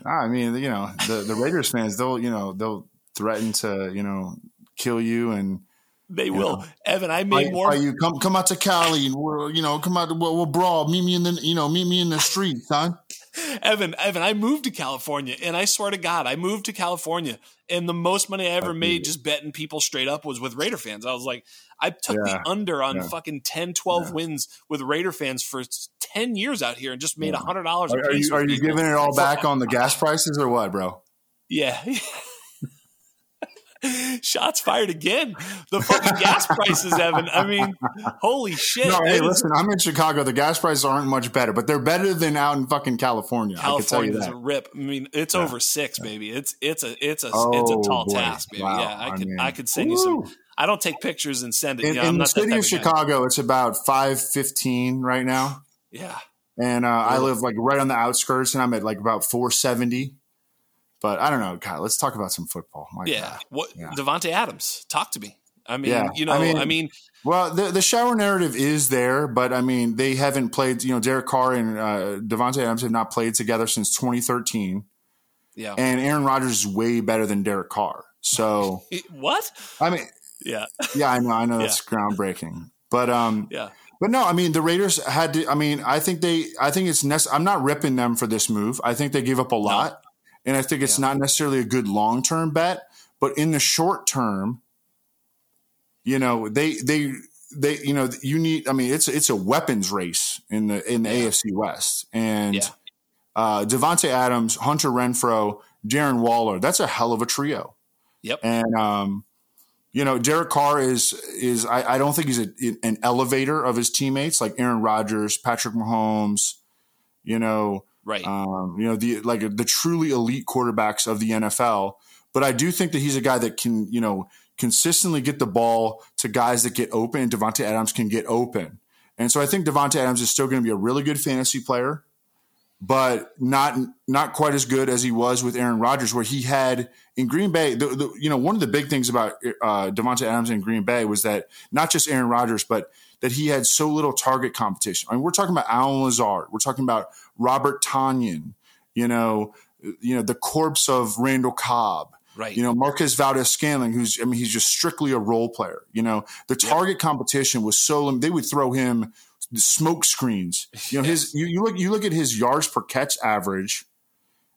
I mean, you know, the the Raiders fans, they'll you know they'll threaten to you know kill you and they will. Know. Evan, I made are, more. Are you come come out to Cali and we'll you know come out we'll, we'll brawl. Meet me in the you know meet me in the street, son. [laughs] Evan, Evan, I moved to California, and I swear to God, I moved to California, and the most money I ever made just betting people straight up was with Raider fans. I was like, I took yeah. the under on yeah. fucking 10, 12 yeah. wins with Raider fans for ten years out here, and just made a hundred dollars. Are, are, you, are you giving it all back on the gas prices or what, bro? Yeah. [laughs] [laughs] Shots fired again. The fucking gas prices, Evan. I mean, holy shit. No, hey, listen, I'm in Chicago. The gas prices aren't much better, but they're better than out in fucking California. California is a rip. I mean, it's yeah. over six, baby. It's it's a it's a oh, it's a tall boy. task, baby. Wow. Yeah, I, I could mean, I could send you some. I don't take pictures and send it. In, in the city of Chicago, it's about five fifteen right now. Yeah. And uh, I live like right on the outskirts, and I'm at like about four seventy. But I don't know. God, let's talk about some football. My yeah. God. What yeah. Adams? Talk to me. I mean, yeah. you know, I mean, I mean, well, the the shower narrative is there, but I mean, they haven't played. You know, Derek Carr and uh, Adams have not played together since 2013. Yeah, and Aaron Rodgers is way better than Derek Carr. So [laughs] what? I mean, yeah, [laughs] yeah, I know, I know that's yeah. groundbreaking, but um, yeah. But no, I mean the Raiders had to. I mean, I think they. I think it's. Nec- I'm not ripping them for this move. I think they gave up a lot. And I think it's yeah. not necessarily a good long term bet, but in the short term, you know, they they they you know you need. I mean, it's it's a weapons race in the in the yeah. AFC West, and yeah. uh, Davante Adams, Hunter Renfrow, Darren Waller. That's a hell of a trio. Yep. And um, you know, Derek Carr is is I, I don't think he's a, an elevator of his teammates like Aaron Rodgers, Patrick Mahomes. You know, right? Um, you know, the like the truly elite quarterbacks of the NFL. But I do think that he's a guy that can, you know, consistently get the ball to guys that get open, and Davante Adams can get open. And so I think Davante Adams is still going to be a really good fantasy player, but not not quite as good as he was with Aaron Rodgers, where he had in Green Bay. The, the, you know, one of the big things about uh, Davante Adams in Green Bay was that not just Aaron Rodgers, but that he had so little target competition. I mean, we're talking about Allen Lazard, we're talking about Robert Tonyan, you know, you know the corpse of Randall Cobb. Right. You know, Marquez Valdes-Scantling, who's, I mean, he's just strictly a role player. You know, the target yep. competition was so, they would throw him smoke screens. You know, [laughs] his, you, you look, you look at his yards per catch average,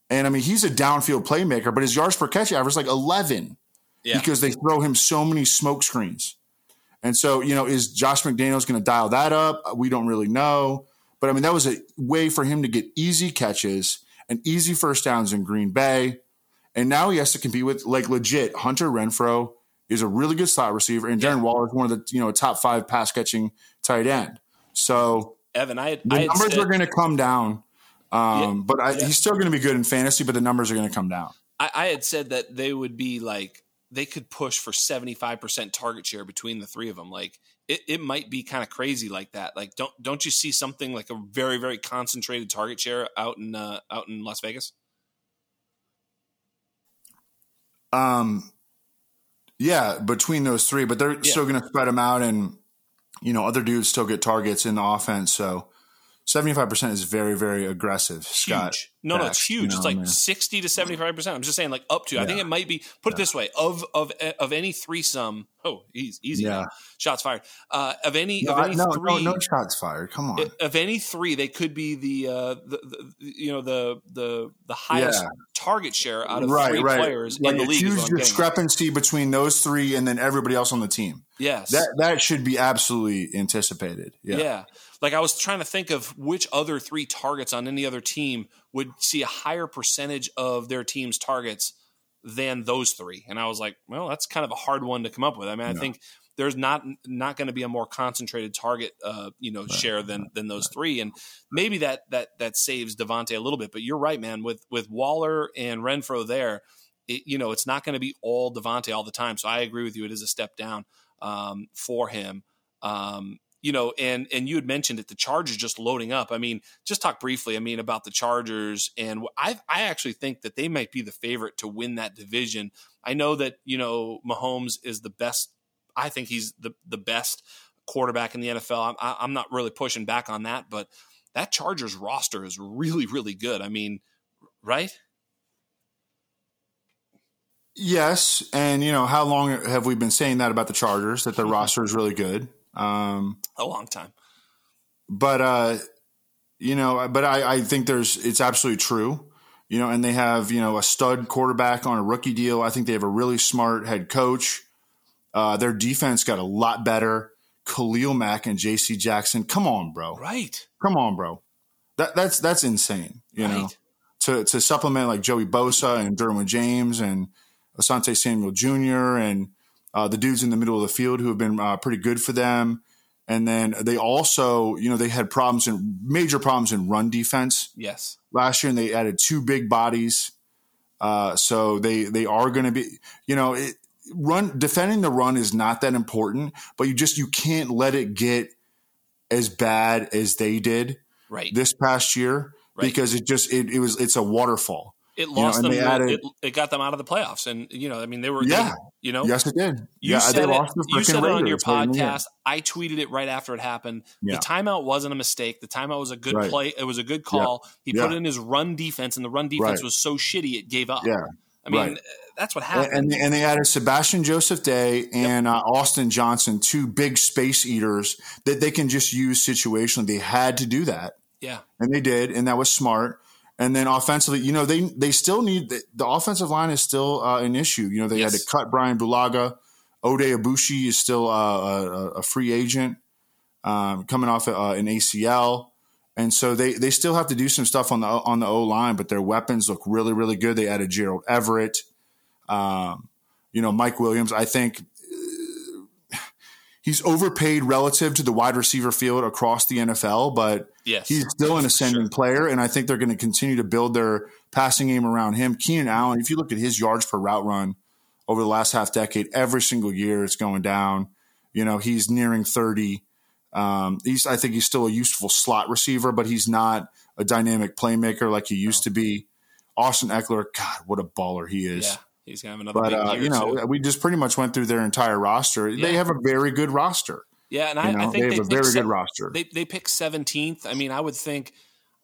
and I mean, he's a downfield playmaker, but his yards per catch average is like 11 yeah. because they throw him so many smoke screens. And so, you know, is Josh McDaniels going to dial that up? We don't really know. But I mean, that was a way for him to get easy catches and easy first downs in Green Bay. And now he has to compete with like legit Hunter Renfrow is a really good slot receiver, and Darren yeah. Waller is one of the you know top five pass catching tight end. So Evan, I had, the I numbers said, are going to come down, um, yeah, but I, yeah. he's still going to be good in fantasy. But the numbers are going to come down. I, I had said that they would be like they could push for 75% target share between the three of them. Like it, it might be kind of crazy like that. Like, don't don't you see something like a very very concentrated target share out in uh, out in Las Vegas? Um, yeah, between those three, but they're yeah. still going to spread them out, and you know, other dudes still get targets in the offense. So, seventy five percent is very very aggressive. Scott, huge. No, no, it's huge. You know, it's like man. sixty to seventy five percent. I'm just saying, like up to. Yeah. I think it might be. Put yeah. it this way: of of of any threesome. Oh, easy, easy. Yeah. Now. Shots fired. Uh, of any no, of any no, three. No, no shots fired. Come on. Of any three, they could be the uh, the, the you know the the the highest yeah. target share out of right, three right. players like in the league. Huge discrepancy between those three and then everybody else on the team. Yes, that that should be absolutely anticipated. Yeah. yeah. Like I was trying to think of which other three targets on any other team would see a higher percentage of their team's targets than those three. And I was like, well, that's kind of a hard one to come up with. I mean, I think there's not not going to be a more concentrated target, uh, you know, right. share than than those three, and maybe that that that saves Davante a little bit. But you're right, man. With with Waller and Renfrow there, it, you know, it's not going to be all Davante all the time. So I agree with you. It is a step down um, for him. Um, you know, and and you had mentioned that the Chargers just loading up. I mean, just talk briefly. I mean about the Chargers, and I I actually think that they might be the favorite to win that division. I know that you know Mahomes is the best. I think he's the the best quarterback in the NFL. I'm I'm not really pushing back on that, but that Chargers roster is really really good. I mean, right? Yes, and you know how long have we been saying that about the Chargers that their mm-hmm. roster is really good? Um, a long time. But uh, you know, but I, I think there's it's absolutely true. You know, and they have you know a stud quarterback on a rookie deal. I think they have a really smart head coach. Uh, their defense got a lot better. Khalil Mack and J.C. Jackson. Come on, bro. Right. Come on, bro. That that's that's insane. You right. know, to to supplement like Joey Bosa and Derwin James and Asante Samuel Jr. and uh, the dudes in the middle of the field who have been uh, pretty good for them. And then they also, you know, they had problems in major problems in run defense. Yes. Last year, and they added two big bodies. Uh, so they they are going to be, you know, it, run defending the run is not that important, but you just you can't let it get as bad as they did right this past year right. because it just it, it was it's a waterfall it lost you know, them. Added, it, it, got them out of the playoffs, and you know, I mean, they were. Yeah, they, you know, yes, it did. You yeah, said it. You said it on your podcast. I tweeted it right after it happened. Yeah. The timeout wasn't a mistake. The timeout was a good right. play. It was a good call. Yeah. He put in his run defense, and the run defense right. was so shitty it gave up. Yeah, I mean, right. that's what happened. And, and, they added Sebastian Joseph Day and yep. uh, Austin Johnson, two big space eaters that they can just use situationally. They had to do that. Yeah, and they did, and that was smart. And then offensively, you know, they they still need the, the offensive line is still uh, an issue. You know, they yes. had to cut Bryan Bulaga. Oday Aboushi is still uh, a, a, free agent um, coming off uh, an ACL, and so they they still have to do some stuff on the on the O line. But their weapons look really really good. They added Gerald Everett. Um, you know, Mike Williams. I think he's overpaid relative to the wide receiver field across the NFL, but yes, he's still an ascending sure. player, and I think they're going to continue to build their passing game around him. Keenan Allen, if you look at his yards per route run over the last half decade, every single year it's going down. You know, he's nearing thirty. Um, he's, I think he's still a useful slot receiver, but he's not a dynamic playmaker like he used no. to be. Austin Ekeler, God, what a baller he is. Yeah. He's gonna have another. But uh, you know, we just pretty much went through their entire roster. Yeah. They have a very good roster. Yeah, and I, I, think they, they have a very good roster. They they pick seventeenth. I mean, I would think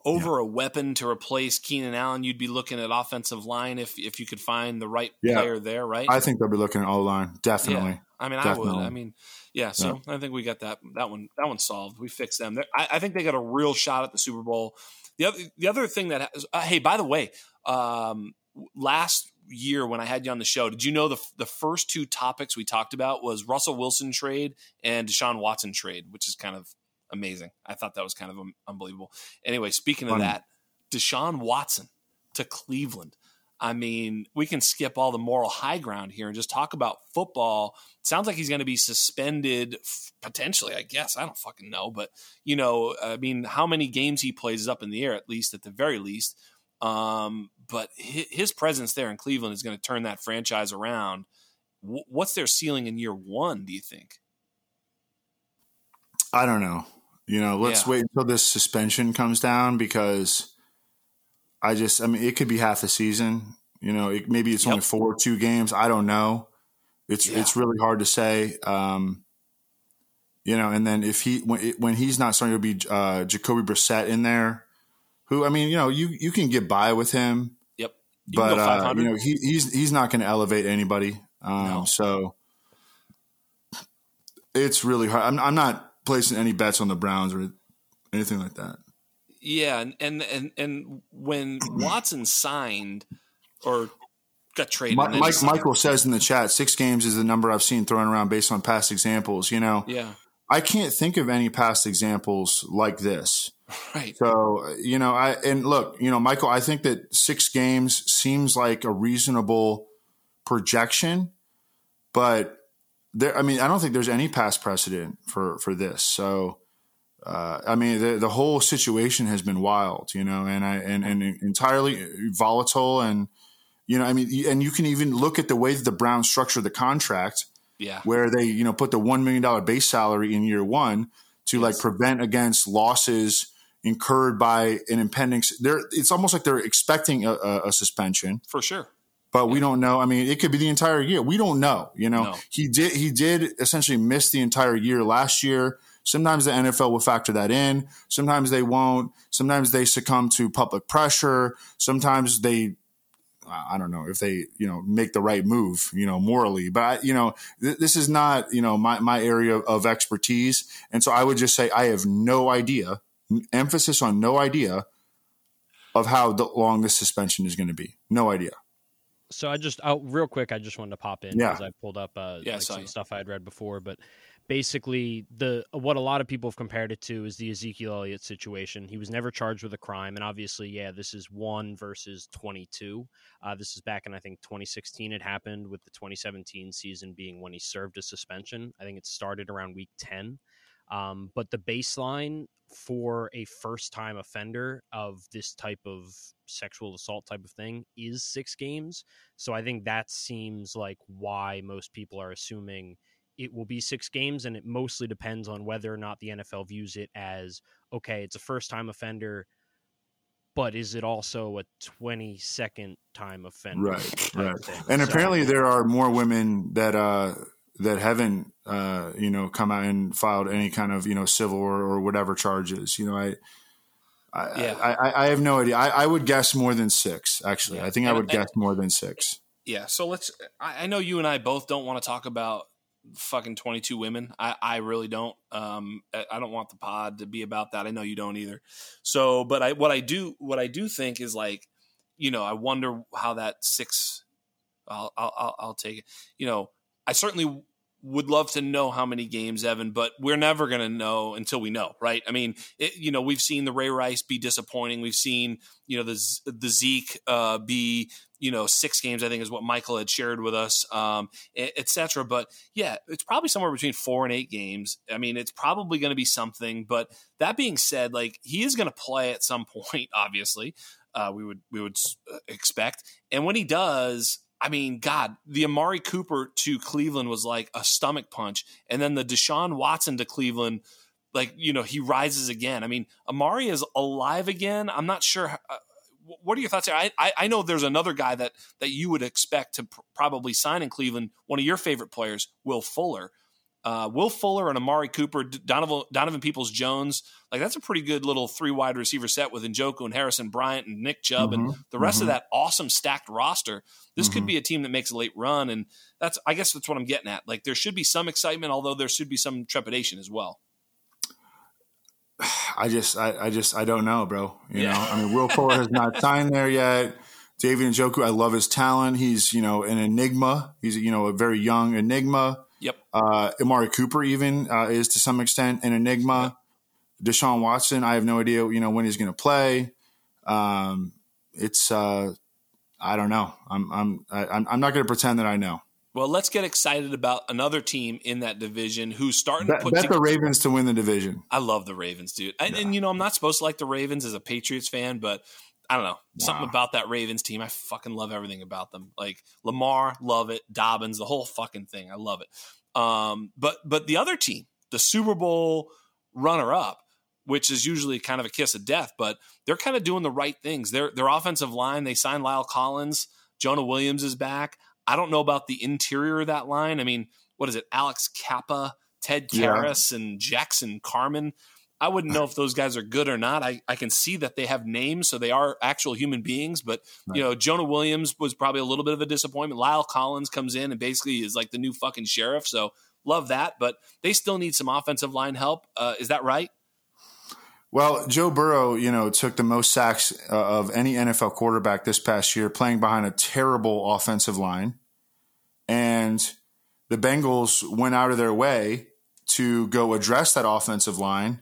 over yeah. a weapon to replace Keenan Allen, you'd be looking at offensive line if if you could find the right yeah. player there, right? I think they'll be looking at O line definitely. Yeah. I mean, definitely. I would. I mean, yeah. So I think we got that that one that one solved. We fixed them. I, I, think they got a real shot at the Super Bowl. The other the other thing that has, uh, hey, by the way, um, last year when I had you on the show, did you know the the first two topics we talked about was Russell Wilson trade and Deshaun Watson trade, which is kind of amazing. I thought that was kind of unbelievable. Anyway, speaking of that, Deshaun Watson to Cleveland. I mean, we can skip all the moral high ground here and just talk about football. sounds like he's going to be suspended potentially, I guess. I don't fucking know, but you know, I mean, how many games he plays is up in the air at least at the very least. Um, but his presence there in Cleveland is going to turn that franchise around. What's their ceiling in year one? Do you think? I don't know. You know, let's Yeah. wait until this suspension comes down because I just, I mean, it could be half the season. You know, it, maybe it's only four or two games. I don't know. It's Yeah. it's really hard to say. Um, you know, and then if he when when he's not starting to be uh, Jacoby Brissett in there, who I mean, you know, you you can get by with him, Yep. You but uh, you know, he, he's he's not going to elevate anybody. Um, No. So it's really hard. I'm, I'm not placing any bets on the Browns or anything like that. Yeah, and and and, and when [clears throat] Watson signed or got traded, Mi- and then Mike Michael says in the chat, six games is the number I've seen thrown around based on past examples. You know, yeah, I can't think of any past examples like this. [laughs] right. So, you know, I and look, you know, Michael, I think that six games seems like a reasonable projection, but there I mean, I don't think there's any past precedent for for this. So, uh, I mean, the the whole situation has been wild, you know, and I and and entirely volatile and you know, I mean, and you can even look at the way that the Browns structure the contract Yeah, where they you know put the one million dollar base salary in year one to like prevent against losses incurred by an impending. There, it's almost like they're expecting a, a, a suspension, for sure. but we don't know. I mean, it could be the entire year. We don't know. You know, No. he did he did essentially miss the entire year last year. Sometimes the NFL will factor that in. Sometimes they won't. Sometimes they succumb to public pressure. Sometimes they I don't know if they, you know, make the right move, you know, morally. But I, you know, th- this is not, you know, my my area of expertise, and so I would just say I have no idea. Emphasis on no idea of how the, long this suspension is going to be. No idea. So I just, oh, real quick, I just wanted to pop in Yeah. because I pulled up uh, Yeah, like some stuff I had read before, but basically the what a lot of people have compared it to is the Ezekiel Elliott situation. He was never charged with a crime, and obviously, yeah, this is one versus twenty-two. Uh, this is back in I think 2016. It happened with the 2017 season being when he served a suspension. I think it started around week 10. Um, but the baseline for a first time offender of this type of sexual assault type of thing is six games. So I think that seems like why most people are assuming it will be six games. And it mostly depends on whether or not the NFL views it as okay, it's a first time offender, but is it also a 22nd time offender? Right, right. thing? And So- apparently, there are more women that uh, that haven't, uh, you know, come out and filed any kind of, you know, civil or, or whatever charges. You know, I. I, Yeah. I, I, I have no idea. I, I would guess more than six. Actually, Yeah. I think I would and- guess more than six. Yeah, so let's. I, I know you and I both don't want to talk about fucking twenty two women. I, I really don't. Um, I, don't want the pod to be about that. I know you don't either. So, but I what I do what I do think is like, you know, I wonder how that six. I'll I'll, I'll, I'll take it. You know, I certainly would love to know how many games, Evan, but we're never going to know until we know, right? I mean, it, you know, we've seen the Ray Rice be disappointing. We've seen, you know, the the Zeke uh, be, you know, six games. I think is what Michael had shared with us, um, et cetera. But yeah, it's probably somewhere between four and eight games. I mean, it's probably going to be something. But that being said, like he is going to play at some [laughs] point, obviously. Uh, we would we would uh, expect, and when he does, I mean, God, the Amari Cooper to Cleveland was like a stomach punch, and then the Deshaun Watson to Cleveland, like you know, he rises again. I mean, Amari is alive again. I'm not sure. Uh, what are your thoughts? I, I I know there's another guy that that you would expect to pr- probably sign in Cleveland. One of your favorite players, Will Fuller. Uh, Will Fuller and Amari Cooper, Donovan, Donovan Peoples Jones, like that's a pretty good little three wide receiver set with Njoku and Harrison Bryant and Nick Chubb and Mhm, the rest of mhm. that awesome stacked roster. This could Mhm. be a team that makes a late run, and that's I guess that's what I'm getting at. Like there should be some excitement, although there should be some trepidation as well. [sighs] I just, I, I just, I don't know, bro. You Yeah. know, I mean, Will Fuller has not [laughs] signed there yet. David Njoku, I love his talent. He's, you know, an enigma. He's, you know, a very young enigma. Yep. Uh, Amari Cooper even uh, is to some extent an enigma. Deshaun Watson, I have no idea, you know, when he's going to play. Um, it's, uh, I don't know. I'm, I'm, I, I'm I'm not going to pretend that I know. Well, let's get excited about another team in that division who's starting Bet, to put bet together. the Ravens to win the division. I love the Ravens, dude. And, and you know, I'm not supposed to like the Ravens as a Patriots fan, but I don't know something about that Ravens team. I fucking love everything about them. Like Lamar, love it. Dobbins, the whole fucking thing. I love it. Um, but but the other team, the Super Bowl runner up, which is usually kind of a kiss of death. But they're kind of doing the right things. Their their offensive line, they signed La'el Collins, Jonah Williams is back. I don't know about the interior of that line. I mean, what is it? Alex Cappa, Ted Karras, yeah. and Jackson Carman. I wouldn't know if those guys are good or not. I, I can see that they have names, so they are actual human beings. But right. you know, Jonah Williams was probably a little bit of a disappointment. La'el Collins comes in and basically is like the new fucking sheriff. So love that, but they still need some offensive line help. Uh, is that right? Well, Joe Burrow, you know, took the most sacks uh, of any NFL quarterback this past year, playing behind a terrible offensive line, and the Bengals went out of their way to go address that offensive line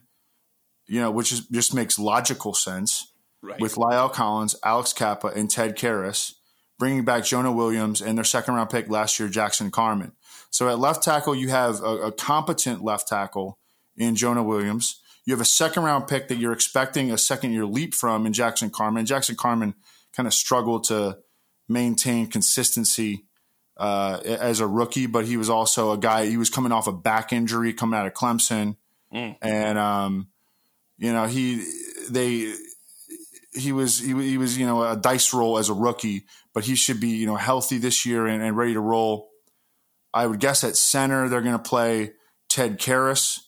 you know, which is, just makes logical sense right. with La'el Collins, Alex Cappa, and Ted Karras, bringing back Jonah Williams and their second round pick last year, Jackson Carman. So at left tackle, you have a, a competent left tackle in Jonah Williams. You have a second round pick that you're expecting a second year leap from in Jackson Carman. Jackson Carman kind of struggled to maintain consistency uh, as a rookie, but he was also a guy. He was coming off a back injury coming out of Clemson, mm. and um, you know, he they he was he, he was you know a dice roll as a rookie, but he should be you know healthy this year and, and ready to roll. I would guess at center they're going to play Ted Karras,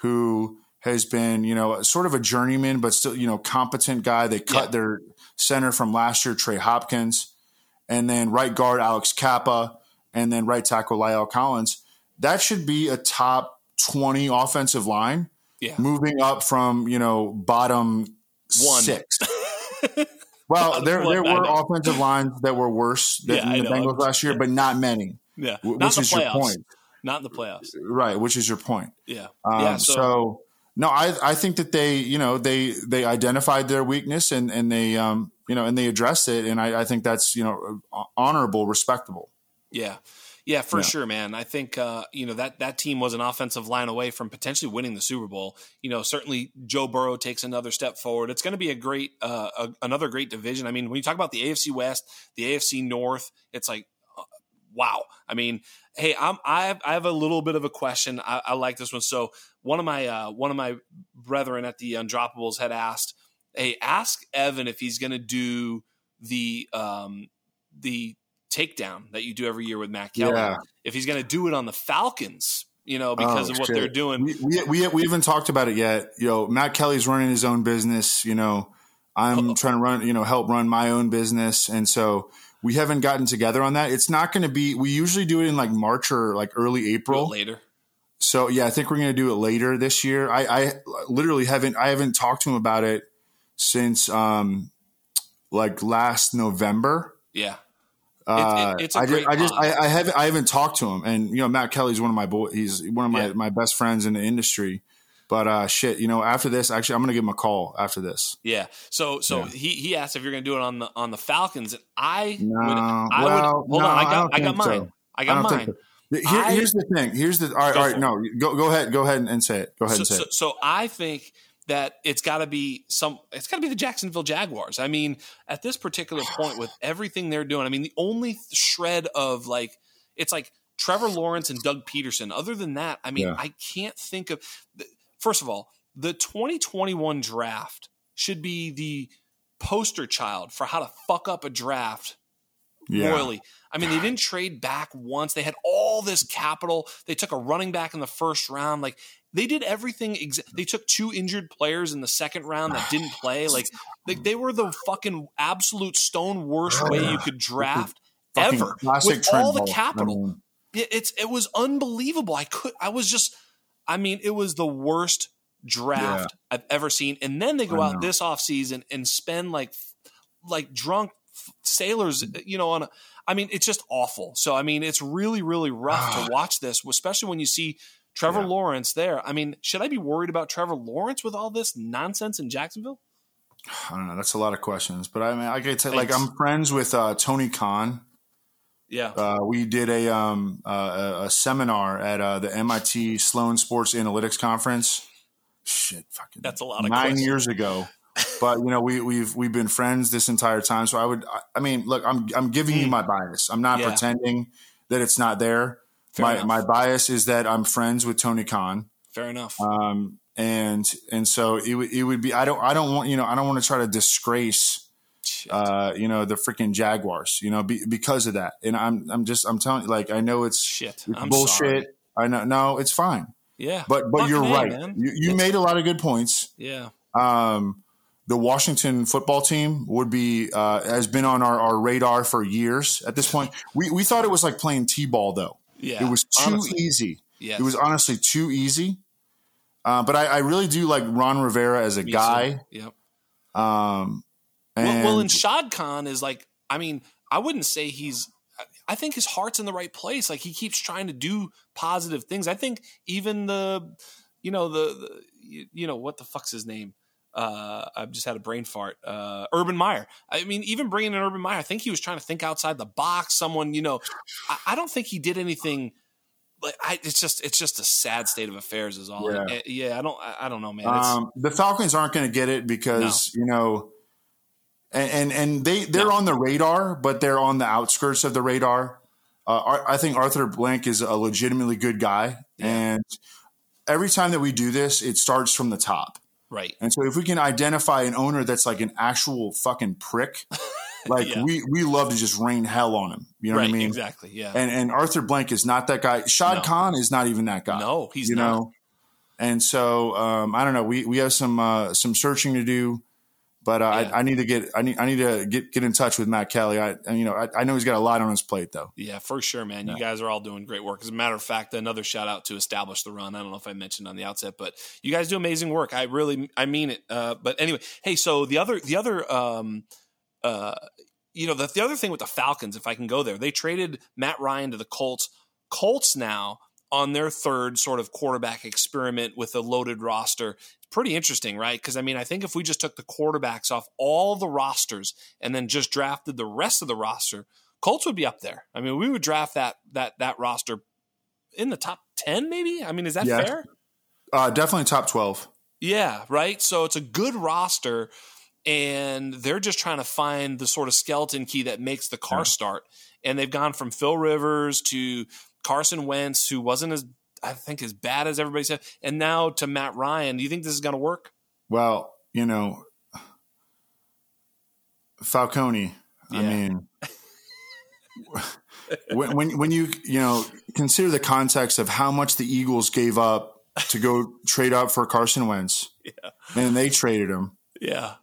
who has been you know sort of a journeyman but still you know competent guy. They cut yeah. their center from last year, Trey Hopkins, and then right guard Alex Cappa, and then right tackle La'el Collins. That should be a top twenty offensive line yeah. moving up from you know bottom One. six. [laughs] well, there there were offensive lines that were worse than yeah, the Bengals last year, but not many. Yeah, which not is your point. Not in the playoffs, right? Which is your point. Yeah, um, yeah. So, so, no, I I think that they you know they they identified their weakness and and they um you know and they addressed it, and I, I think that's you know honorable, respectable. Yeah. Yeah, for yeah. sure, man. I think uh, you know that that team was an offensive line away from potentially winning the Super Bowl. You know, certainly Joe Burrow takes another step forward. It's going to be a great, uh, a, another great division. I mean, when you talk about the AFC West, the AFC North, it's like, uh, wow. I mean, hey, I'm I have, I have a little bit of a question. I, I like this one. So one of my uh, one of my brethren at the Undroppables had asked, hey, ask Evan if he's going to do the um, the takedown that you do every year with Matt Kelly. Yeah. If he's going to do it on the Falcons, you know, because oh, of what shit. they're doing. We, we, we, we, haven't talked about it yet. You know, Matt Kelly's running his own business. You know, I'm oh. trying to run, you know, help run my own business. And so we haven't gotten together on that. It's not going to be, we usually do it in like March or like early April. Later. So yeah, I think we're going to do it later this year. I, I literally haven't, I haven't talked to him about it since, um, like last November. Yeah. Uh, it, it, I just, I just, I, I, haven't, I haven't talked to him, and you know, Matt Kelly's one of my boys. He's one of my yeah. my best friends in the industry. But uh, shit, you know, after this, actually, I'm gonna give him a call after this. Yeah. So, so yeah. he he asked if you're gonna do it on the on the Falcons, and I no, would, I well, would, hold no, on, I got I got mine. So. I got I mine. So. Here, I, here's the thing. Here's the all right. All right no, go go ahead. Go ahead and say it. Go ahead so, and say so, it. So I think that it's got to be some it's got to be the Jacksonville Jaguars. I mean, at this particular point with [sighs] everything they're doing, I mean, the only shred of like it's like Trevor Lawrence and Doug Pederson. Other than that, I mean, yeah. I can't think of First of all, the 2021 draft should be the poster child for how to fuck up a draft yeah. royally. I mean, they didn't trade back once. They had all this capital. They took a running back in the first round. Like they did everything. Exa- they took two injured players in the second round that didn't play. [sighs] Like they, they were the fucking absolute stone worst way you could draft ever with all the capital. it, it's it was unbelievable. I could. I was just. I mean, it was the worst draft yeah. I've ever seen. And then they go out this offseason and spend like like drunk sailors, uh, you know, on a I mean, it's just awful. So I mean, it's really, really rough to [sighs] watch this, especially when you see Trevor yeah. Lawrence there. I mean, should I be worried about Trevor Lawrence with all this nonsense in Jacksonville? I don't know. That's a lot of questions, but I mean, I could say like I'm friends with uh, Tony Khan. Yeah, uh, we did a um uh, a seminar at uh, the MIT Sloan Sports Analytics Conference. Shit, fucking that's a lot of nine questions. years ago. [laughs] but you know, we we've we've been friends this entire time. So I would, I mean, look, I'm I'm giving mm. you my bias. I'm not yeah. pretending that it's not there. Fair my enough. my bias is that I'm friends with Tony Khan. Fair enough. Um, and and so it would it would be I don't I don't want you know I don't want to try to disgrace uh, you know the freaking Jaguars you know be, because of that and I'm I'm just I'm telling you like I know it's Shit. it's I'm bullshit sorry. I know no it's fine Yeah. but but Fucking you're right man. you, you made a lot of good points Yeah. um, the Washington football team would be uh, has been on our, our radar for years. At this point, we we thought it was like playing t-ball though. Yeah. it was too honestly. easy. Yes. It was honestly too easy. Uh, but I, I really do like Ron Rivera as a Me guy. too. Yep. Um, Well, and well, and Shad Khan is like, I mean, I wouldn't say he's. I think his heart's in the right place. Like he keeps trying to do positive things. I think even the, you know, the, the you know, what the fuck's his name? Uh, I've just had a brain fart. Uh, Urban Meyer. I mean, even bringing in Urban Meyer, I think he was trying to think outside the box. Someone, you know, I, I don't think he did anything. Like I, it's just, it's just a sad state of affairs. Is all. Yeah. Eh, yeah I don't, I, I don't know, man. Um, the Falcons aren't going to get it because you know, and and, and they they're No. on the radar, but they're on the outskirts of the radar. Uh, I think Arthur Blank is a legitimately good guy, Yeah. and every time that we do this, it starts from the top. Right. And so if we can identify an owner that's like an actual fucking prick, [laughs] like Yeah. we we love to just rain hell on him. You know right. what I mean? Exactly. Yeah. And and Arthur Blank is not that guy. Shad No. Khan is not even that guy. no, he's you not. know. And so um, I don't know. We we have some uh, some searching to do, but uh, Yeah. I, I need to get I need I need to get get in touch with Matt Kelly. I and, you know I, I know he's got a lot on his plate though. Yeah, for sure, man. You guys are all doing great work. As a matter of fact, another shout out to Establish the Run. I don't know if I mentioned on the outset, but you guys do amazing work. I really, I mean it. Uh, but anyway, hey, so the other, the other, um, uh, you know, the, the other thing with the Falcons, if I can go there, they traded Matt Ryan to the Colts. Colts now on their third sort of quarterback experiment with a loaded roster. It's pretty interesting, right? Because I mean, I think if we just took the quarterbacks off all the rosters and then just drafted the rest of the roster, Colts would be up there. I mean, we would draft that that that roster in the top ten, maybe. I mean, is that Yeah. fair? Uh, definitely top twelve. Yeah, right. So it's a good roster, and they're just trying to find the sort of skeleton key that makes the car Yeah. start. And they've gone from Phil Rivers to Carson Wentz, who wasn't as I think as bad as everybody said, and now to Matt Ryan. Do you think this is going to work? Well, you know, Falcone. I mean, [laughs] when, when when you you know consider the context of how much the Eagles gave up to go trade up for Carson Wentz, Yeah. and they traded him, Yeah,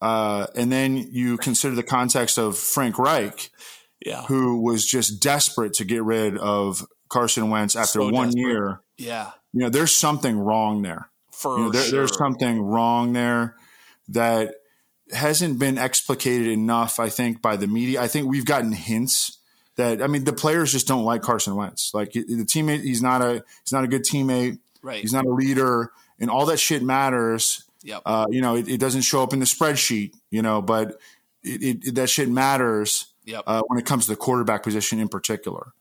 uh, and then you consider the context of Frank Reich, yeah, who was just desperate to get rid of Carson Wentz after So one desperate. year. yeah. You know, there's something wrong there. For You know, there, sure. There's something wrong there that hasn't been explicated enough, I think, by the media. I think we've gotten hints that I mean the players just don't like Carson Wentz. Like the teammate, he's not a he's not a good teammate. right. He's not a leader, and all that shit matters. Yep. Uh, you know, it, it doesn't show up in the spreadsheet. You know, but it, it, that shit matters yep. uh, when it comes to the quarterback position in particular.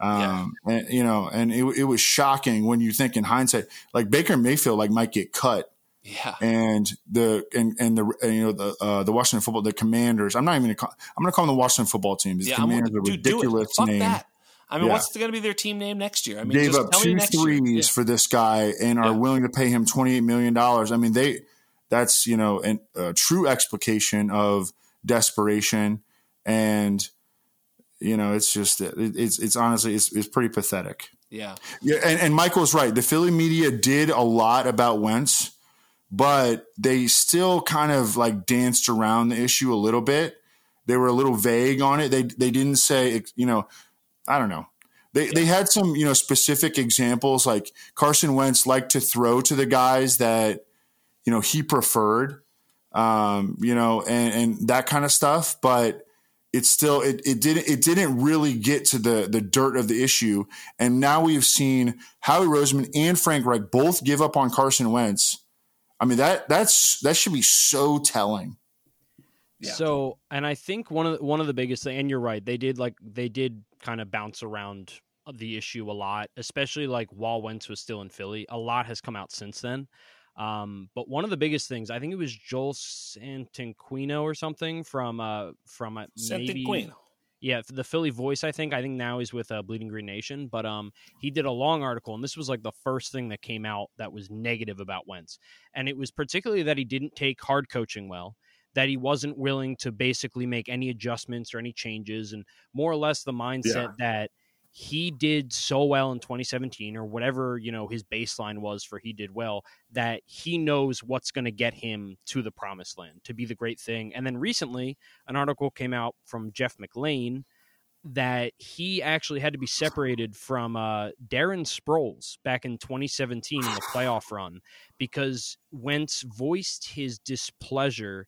Um, and, you know, and it, it was shocking when you think in hindsight, like Baker Mayfield, like might get cut, yeah. and the and and the and, you know the uh, the Washington football the Commanders. I'm not even gonna call, I'm gonna call them the Washington football team. The Yeah, Commanders are a do it. ridiculous name. that. I mean, Yeah. what's going to be their team name next year? I mean, Gave just up two threes Yeah. for this guy and are Yeah. willing to pay him 28 million dollars. I mean, they that's you know an, a true explication of desperation and. You know, it's just it, it's it's honestly it's it's pretty pathetic. Yeah. Yeah, and, and Michael's right. The Philly media did a lot about Wentz, but they still kind of like danced around the issue a little bit. They were a little vague on it. They they didn't say, you know, I don't know. They they had some you know specific examples like Carson Wentz liked to throw to the guys that you know he preferred, um, you know, and, and that kind of stuff, but it's still it, it didn't it didn't really get to the the dirt of the issue. And now we've seen Howie Roseman and Frank Reich both give up on Carson Wentz. I mean that that's that should be so telling. Yeah. So, and I think one of the, one of the biggest thing, and you're right, they did like they did kind of bounce around the issue a lot, especially like while Wentz was still in Philly. A lot has come out since then. Um, but one of the biggest things, I think it was Joel Santoliquito or something from uh from uh, maybe Santoliquito. Yeah, the Philly Voice. I think. I think now he's with uh, Bleeding Green Nation, but um, he did a long article, and this was like the first thing that came out that was negative about Wentz, and it was particularly that he didn't take hard coaching well, that he wasn't willing to basically make any adjustments or any changes, and more or less the mindset yeah. that he did so well in 2017 or whatever you know his baseline was for he did well that he knows what's going to get him to the promised land to be the great thing. And then recently an article came out from Jeff McLane that he actually had to be separated from uh, Darren Sproles back in 2017 in the playoff run because Wentz voiced his displeasure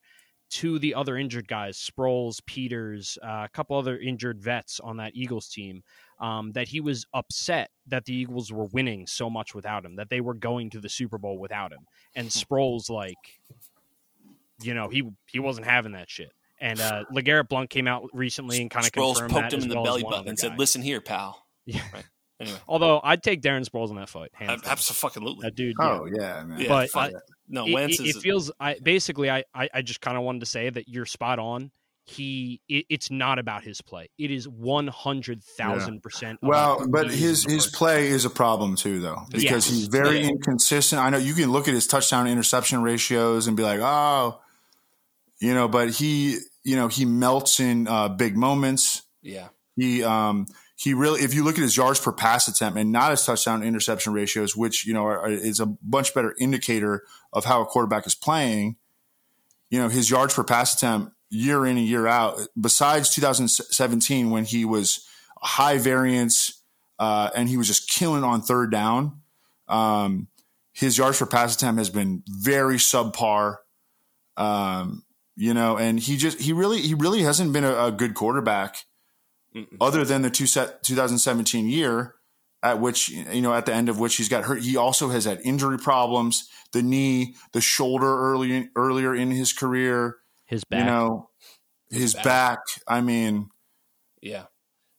to the other injured guys, Sproles, Peters, uh, a couple other injured vets on that Eagles team, um, that he was upset that the Eagles were winning so much without him, that they were going to the Super Bowl without him. And hmm. Sproles, like, you know, he he wasn't having that shit. And uh, LeGarrette Blunt came out recently and kind of Sproles confirmed poked that him in the well belly button and said, "Listen here, pal." [laughs] Yeah. Right. Anyway. Although I'd take Darren Sproles in that fight, absolutely, that dude. Oh yeah, man. yeah but I, no, it, Wentz it, it feels. I basically, I, I, I just kind of wanted to say that you're spot on. He, it, it's not about his play. It is one hundred thousand percent. Well, but his his play is a problem too, though, because yes. he's very yeah. inconsistent. I know you can look at his touchdown interception ratios and be like, oh, you know, but he, you know, he melts in uh, big moments. Yeah. He, um, he really, if you look at his yards per pass attempt and not his touchdown interception ratios, which, you know, are, is a much better indicator of how a quarterback is playing, you know, his yards per pass attempt year in and year out, besides 2017 when he was high variance uh, and he was just killing on third down, um, his yards per pass attempt has been very subpar. Um, you know, and he just, he really, he really hasn't been a, a good quarterback Mm-mm. other than the two set 2017 year at which you know at the end of which he's got hurt he also has had injury problems the knee the shoulder early earlier in his career his back you know his, his back. back. i mean yeah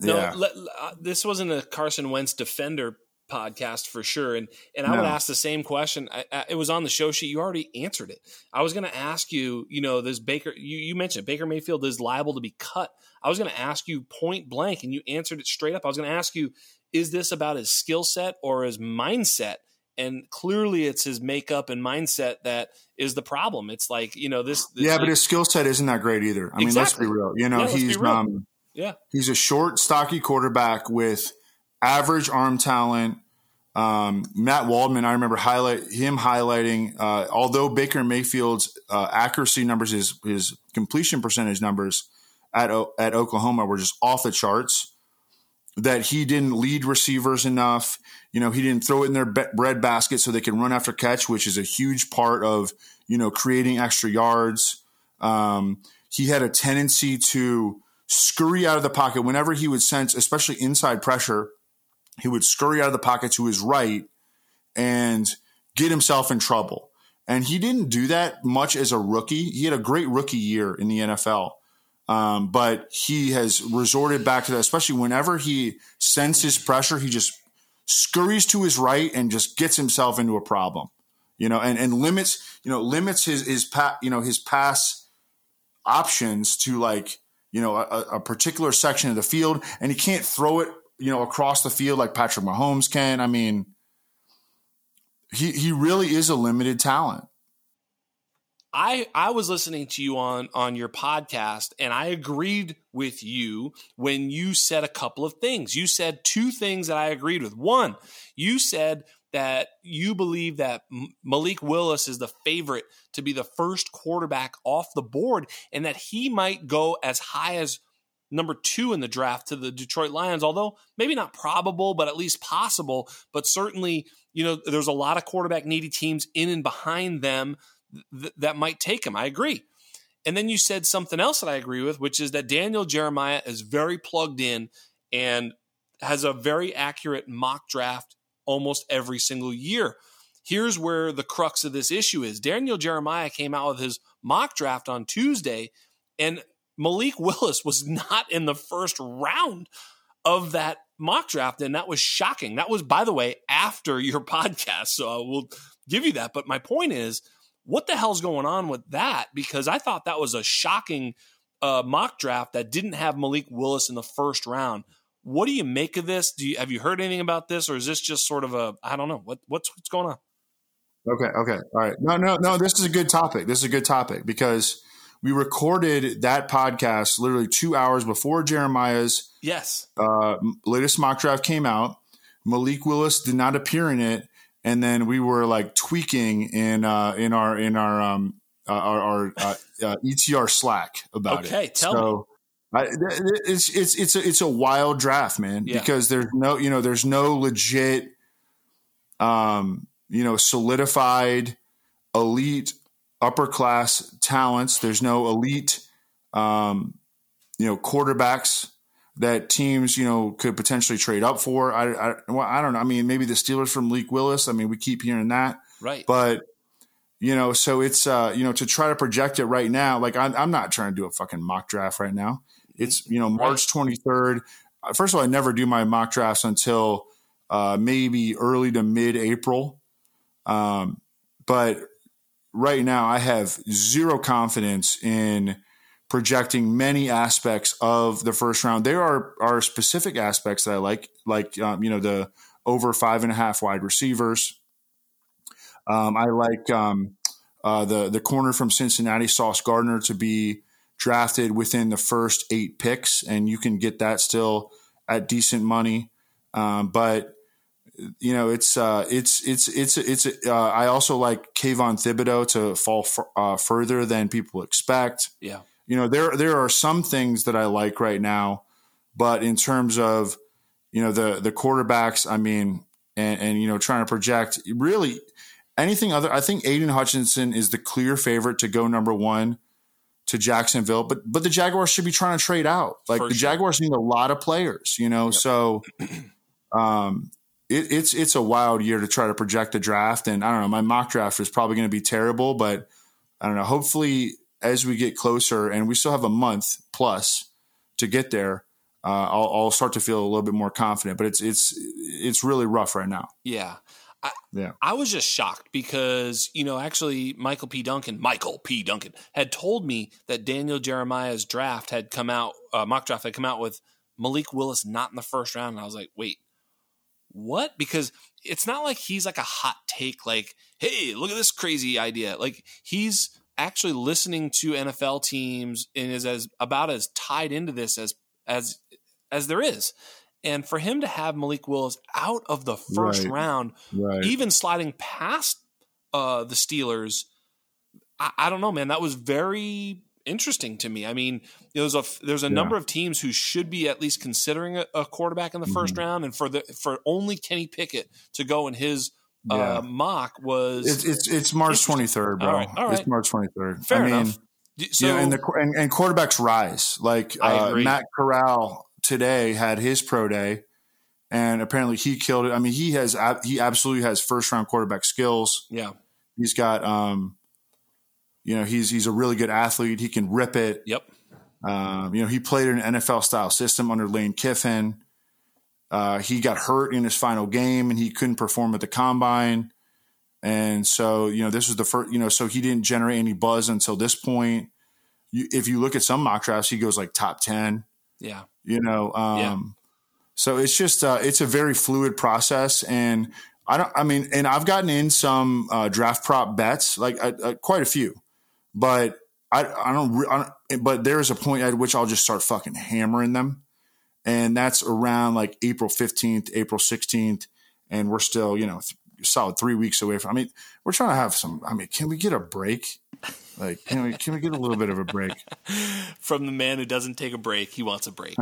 no yeah. Let, uh, this wasn't a carson wentz defender podcast for sure. And and I no. would ask the same question. I, I, it was on the show sheet. You already answered it. I was going to ask you. You know, this Baker. You, you mentioned Baker Mayfield is liable to be cut. I was going to ask you point blank, and you answered it straight up. I was going to ask you, is this about his skill set or his mindset? And clearly, it's his makeup and mindset that is the problem. It's like you know this. this yeah, but his skill set isn't that great either. I exactly. mean, let's be real. You know, yeah, he's um, yeah, he's a short, stocky quarterback with average arm talent. Um, Matt Waldman, I remember highlight him highlighting, uh, although Baker Mayfield's uh, accuracy numbers, his his completion percentage numbers at at Oklahoma were just off the charts. That he didn't lead receivers enough. You know, he didn't throw it in their bread basket so they can run after catch, which is a huge part of you know creating extra yards. Um, he had a tendency to scurry out of the pocket whenever he would sense, especially inside pressure he would scurry out of the pocket to his right and get himself in trouble. And he didn't do that much as a rookie. He had a great rookie year in the NFL. Um, but he has resorted back to that, especially whenever he senses pressure, he just scurries to his right and just gets himself into a problem, you know, and, and limits, you know, limits his, his, pa- you know, his pass options to like, you know, a, a particular section of the field and he can't throw it you know, across the field like Patrick Mahomes can. I mean, he he really is a limited talent. I I was listening to you on on your podcast and I agreed with you when you said a couple of things. You said two things that I agreed with. One, you said that you believe that Malik Willis is the favorite to be the first quarterback off the board and that he might go as high as number two in the draft to the Detroit Lions, although maybe not probable, but at least possible. But certainly, you know, there's a lot of quarterback needy teams in and behind them th- that might take him. I agree. And then you said something else that I agree with, which is that Daniel Jeremiah is very plugged in and has a very accurate mock draft almost every single year. Here's where the crux of this issue is. Daniel Jeremiah came out with his mock draft on Tuesday, and Malik [laughs] Willis was not in the first round of that mock draft, and that was shocking. That was, by the way, after your [laughs] podcast. So I will give you that. But my point is, what the hell's going on with that? Because I thought that was a shocking a mock draft that didn't have Malik Willis in the first round. What do you make of this? Do you have you heard anything about this, or is this just sort of a I don't know what what's what's going on? Okay, okay, all right. No, no, no. This is a good topic. This is a good topic because we recorded that podcast literally two hours before Jeremiah's yes uh, latest mock draft came out. Malik Willis did not appear in it, and then we were like tweaking in uh, in our in our um, uh, our, our uh, uh ETR Slack about okay, it. Okay, tell so, me. I, it's it's it's a, it's a wild draft, man, yeah. because there's no you know there's no legit, um, you know, solidified elite upper class talents. There's no elite, um, you know, quarterbacks that teams you know could potentially trade up for. I I, well, I don't know. I mean, maybe the Steelers from Malik Willis. I mean, we keep hearing that, right? But you know, so it's uh, you know to try to project it right now. Like I'm, I'm not trying to do a fucking mock draft right now. It's you know March 23rd. Uh, first of all, I never do my mock drafts until uh, maybe early to mid April. Um, but right now, I have zero confidence in projecting many aspects of the first round. There are are specific aspects that I like, like um, you know the over five and a half wide receivers. Um, I like um, uh, the the corner from Cincinnati, Sauce Gardner, to be drafted within the first eight picks, and you can get that still at decent money. Um, but you know, it's uh, it's it's it's it's. Uh, I also like Kayvon Thibodeaux to fall f- uh, further than people expect. Yeah, you know, there there are some things that I like right now, but in terms of you know the the quarterbacks, I mean, and, and you know, trying to project really anything other. I think Aidan Hutchinson is the clear favorite to go number one to Jacksonville, but but the Jaguars should be trying to trade out. Like For the sure. Jaguars need a lot of players, you know. Yep. So, um, it, it's it's a wild year to try to project the draft, and I don't know. My mock draft is probably going to be terrible, but I don't know. Hopefully, as we get closer, and we still have a month plus to get there, uh, I'll, I'll start to feel a little bit more confident. But it's it's it's really rough right now. Yeah. I, yeah. I was just shocked because, you know, actually Michael P. Duncan, Michael P. Duncan had told me that Daniel Jeremiah's draft had come out, uh, mock draft had come out with Malik Willis not in the first round. And I was like, wait, what? Because it's not like he's like a hot take, like, hey, look at this crazy idea. Like he's actually listening to NFL teams and is as about as tied into this as as as there is. And for him to have Malik Willis out of the first right. round, right. even sliding past uh, the Steelers, I, I, don't know, man. That was very interesting to me. I mean, there's a there's a yeah. number of teams who should be at least considering a, a quarterback in the 1st mm-hmm. round, and for the for only Kenny Pickett to go in his yeah. uh, mock was it's it's, it's March 23rd, bro. All right, all right. It's March 23rd. Fair I mean, enough. So, yeah, and the and, and quarterbacks rise. Like uh, Matt Corral today had his pro day, and apparently he killed it. I mean, he has he absolutely has first round quarterback skills. Yeah, he's got um, you know, he's he's a really good athlete. He can rip it. Yep. Um, you know, he played in an NFL style system under Lane Kiffin. Uh, he got hurt in his final game and he couldn't perform at the combine. And so, you know, this was the first, you know, so he didn't generate any buzz until this point. You, if you look at some mock drafts, he goes like top 10. Yeah. You know, um, yeah. so it's just, uh, it's a very fluid process. And I don't, I mean, and I've gotten in some uh, draft prop bets, like uh, uh quite a few, but I, I don't, I don't, but there is a point at which I'll just start fucking hammering them. And that's around like April 15th, April 16th. And we're still, you know, th- solid three weeks away from, I mean, we're trying to have some, I mean, can we get a break? Like, can we can we get a little bit of a break [laughs] from the man who doesn't take a break? He wants a break.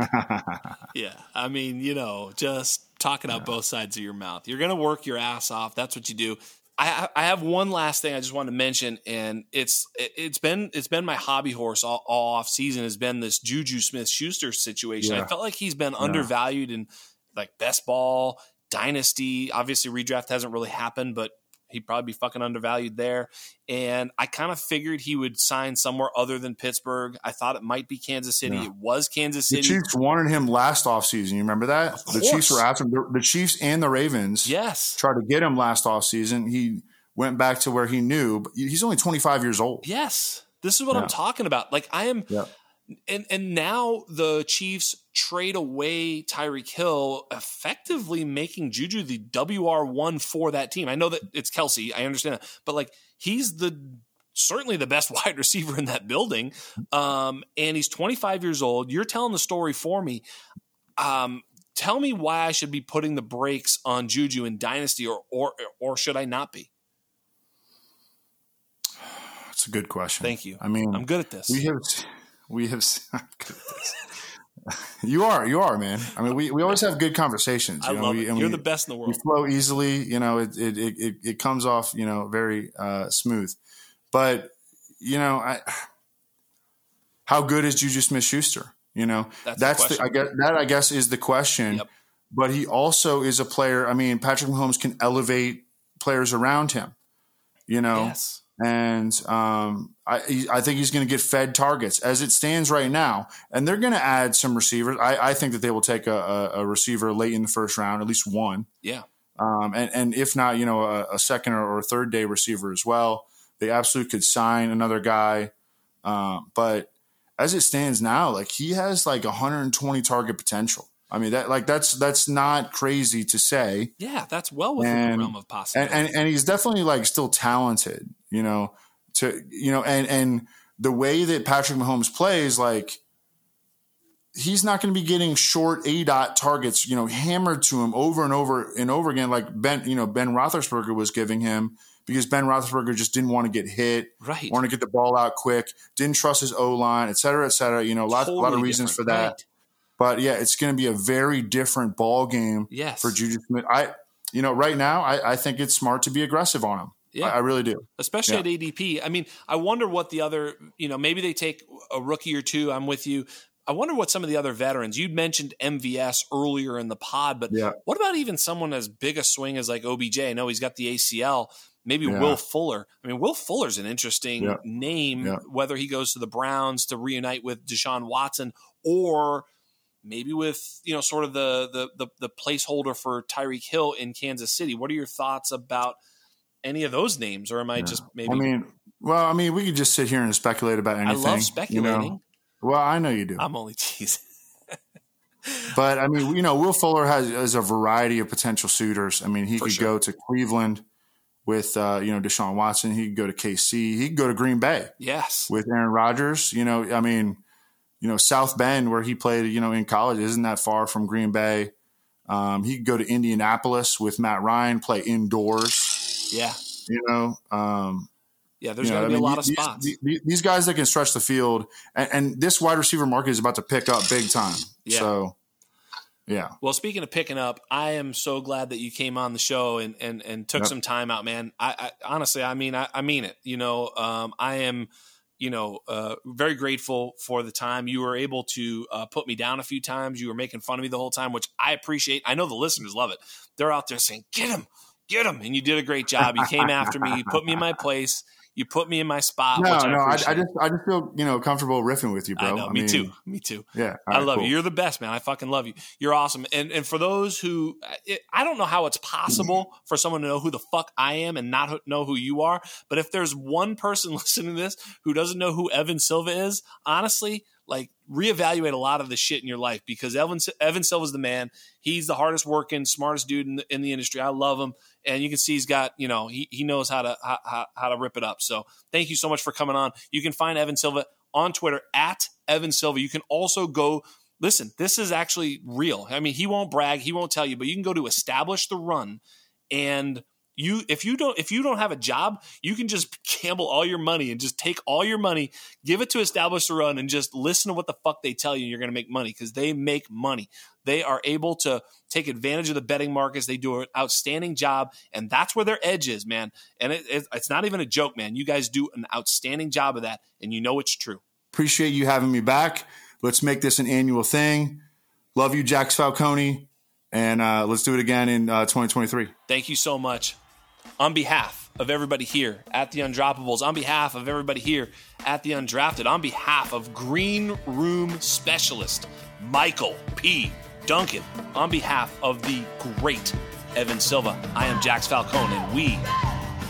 [laughs] yeah, I mean, you know, just talking out yeah. both sides of your mouth. You're gonna work your ass off. That's what you do. I, I have one last thing I just want to mention, and it's it, has been it's been my hobby horse all, all off season has been this Juju Smith Schuster situation. Yeah. I felt like he's been yeah. undervalued in like best ball dynasty. Obviously, redraft hasn't really happened, but he'd probably be fucking undervalued there. And I kind of figured he would sign somewhere other than Pittsburgh. I thought it might be Kansas City. Yeah. It was Kansas City. The Chiefs wanted him last offseason. You remember that? The Chiefs were after him. The Chiefs and the Ravens yes. tried to get him last offseason. He went back to where he knew, but he's only 25 years old. Yes. This is what yeah. I'm talking about. Like I am yeah. and and now the Chiefs trade away Tyreek Hill, effectively making Juju the WR one for that team. I know that it's Kelce, I understand that, but like he's the certainly the best [laughs] wide receiver in that building, um, and he's 25 years old. You're telling the story for me. Um, tell me why I should be putting the brakes on Juju in Dynasty, or or or should I not be? It's a good question. Thank you. I mean, I'm good at this. We have we have [laughs] you are you are man. I mean we, we always have good conversations you I know love we, it. you're we, the best in the world. we flow easily you know it it, it, it comes off you know very uh, smooth. But you know i how good is juju smith schuster you know that's, that's the, the, i guess that i guess is the question. Yep. but he also is a player i mean patrick mahomes can elevate players around him you know? Yes. And um, I, I think he's going to get fed targets as it stands right now. And they're going to add some receivers. I, I, think that they will take a, a, receiver late in the first round, at least one. Yeah. Um, and, and if not, you know, a, a second or, or, third day receiver as well. They absolutely could sign another guy. Um, but as it stands now, like he has like 120 target potential. I mean that like that's that's not crazy to say. Yeah, that's well within and, the realm of possibility. And, and, and he's definitely like still talented, you know. To you know, and and the way that Patrick Mahomes plays, like he's not going to be getting short A dot targets, you know, hammered to him over and over and over again, like Ben, you know, Ben Roethlisberger was giving him because Ben Roethlisberger just didn't want to get hit, right? Want to get the ball out quick, didn't trust his O line, et cetera, et cetera. You know, a lot, totally a lot of reasons for that. Right. But yeah, it's going to be a very different ball game yes. for Juju Smith. I, you know, right now, I, I think it's smart to be aggressive on him. Yeah, I, I really do. Especially yeah. at ADP. I mean, I wonder what the other, you know, maybe they take a rookie or two. I'm with you. I wonder what some of the other veterans. You'd mentioned MVS earlier in the pod, but yeah. what about even someone as big a swing as like OBJ? I know he's got the ACL. Maybe yeah. Will Fuller. I mean, Will Fuller's an interesting yeah. name. Whether he goes to the Browns to reunite with Deshaun Watson or maybe with you know sort of the the the, the placeholder for Tyreek Hill in Kansas City. What are your thoughts about any of those names, or am I yeah. just maybe? I mean, well, I mean, we could just sit here and speculate about anything. I love speculating. You know? Well, I know you do. I'm only teasing. [laughs] but I mean, you know, Will Fuller has, has a variety of potential suitors. I mean, he for could sure. go to Cleveland with uh, you know Deshaun Watson. He could go to KC. He could go to Green Bay. Yes, with Aaron Rodgers. You know, I mean, you know, South Bend, where he played, you know, in college, isn't that far from Green Bay. Um, he could go to Indianapolis with Matt Ryan, play indoors. Yeah. You know, um, yeah, there's going to be mean, a lot of these, spots. These, these, guys that can stretch the field, and, and, this wide receiver market is about to pick up big time. Yeah. So, yeah. Well, speaking of picking up, I am so glad that you came on the show and and, and took yep. some time out, man. I, I honestly, I mean, I, I mean it. You know, um, I am – you know, uh, very grateful for the time. You were able to uh, put me down a few times. You were making fun of me the whole time, which I appreciate. I know the listeners love it. They're out there saying, "Get him, get him," and you did a great job. You came after me. You put me in my place. You put me in my spot. No, I no, I, I, just, I just feel you know comfortable riffing with you, bro. I know, me mean, too, me too. Yeah, I love cool. you. You're the best, man. I fucking love you. You're awesome. And and for those who, it, I don't know how it's possible for someone to know who the fuck I am and not know who you are. But if there's one person [laughs] listening to this who doesn't know who Evan Silva is, honestly, like reevaluate a lot of the shit in your life because Evan Evan Silva's the man. He's the hardest working, smartest dude in the, in the industry. I love him and you can see he's got you know he, he knows how to how, how to rip it up. So thank you so much for coming on. You can find Evan Silva on Twitter at Evan Silva. You can also go listen. This is actually real. I mean, he won't brag, he won't tell you, but you can go to establish the run and you if you don't if you don't have a job you can just gamble all your money and just take all your money give it to establish the run and just listen to what the fuck they tell you and you're going to make money because they make money. They are able to take advantage of the betting markets. They do an outstanding job and that's where their edge is man. And it, it, it's not even a joke man. You guys do an outstanding job of that and you know it's true. Appreciate you having me back. Let's make this an annual thing. Love you jax falcone. And uh, let's do it again in uh, 2023 thank you so much on behalf of everybody here at the Undroppables, on behalf of everybody here at the Undrafted, on behalf of Green Room Specialist Michael P. Duncan, on behalf of the great Evan Silva, I am Jax Falcone, and we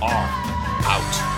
are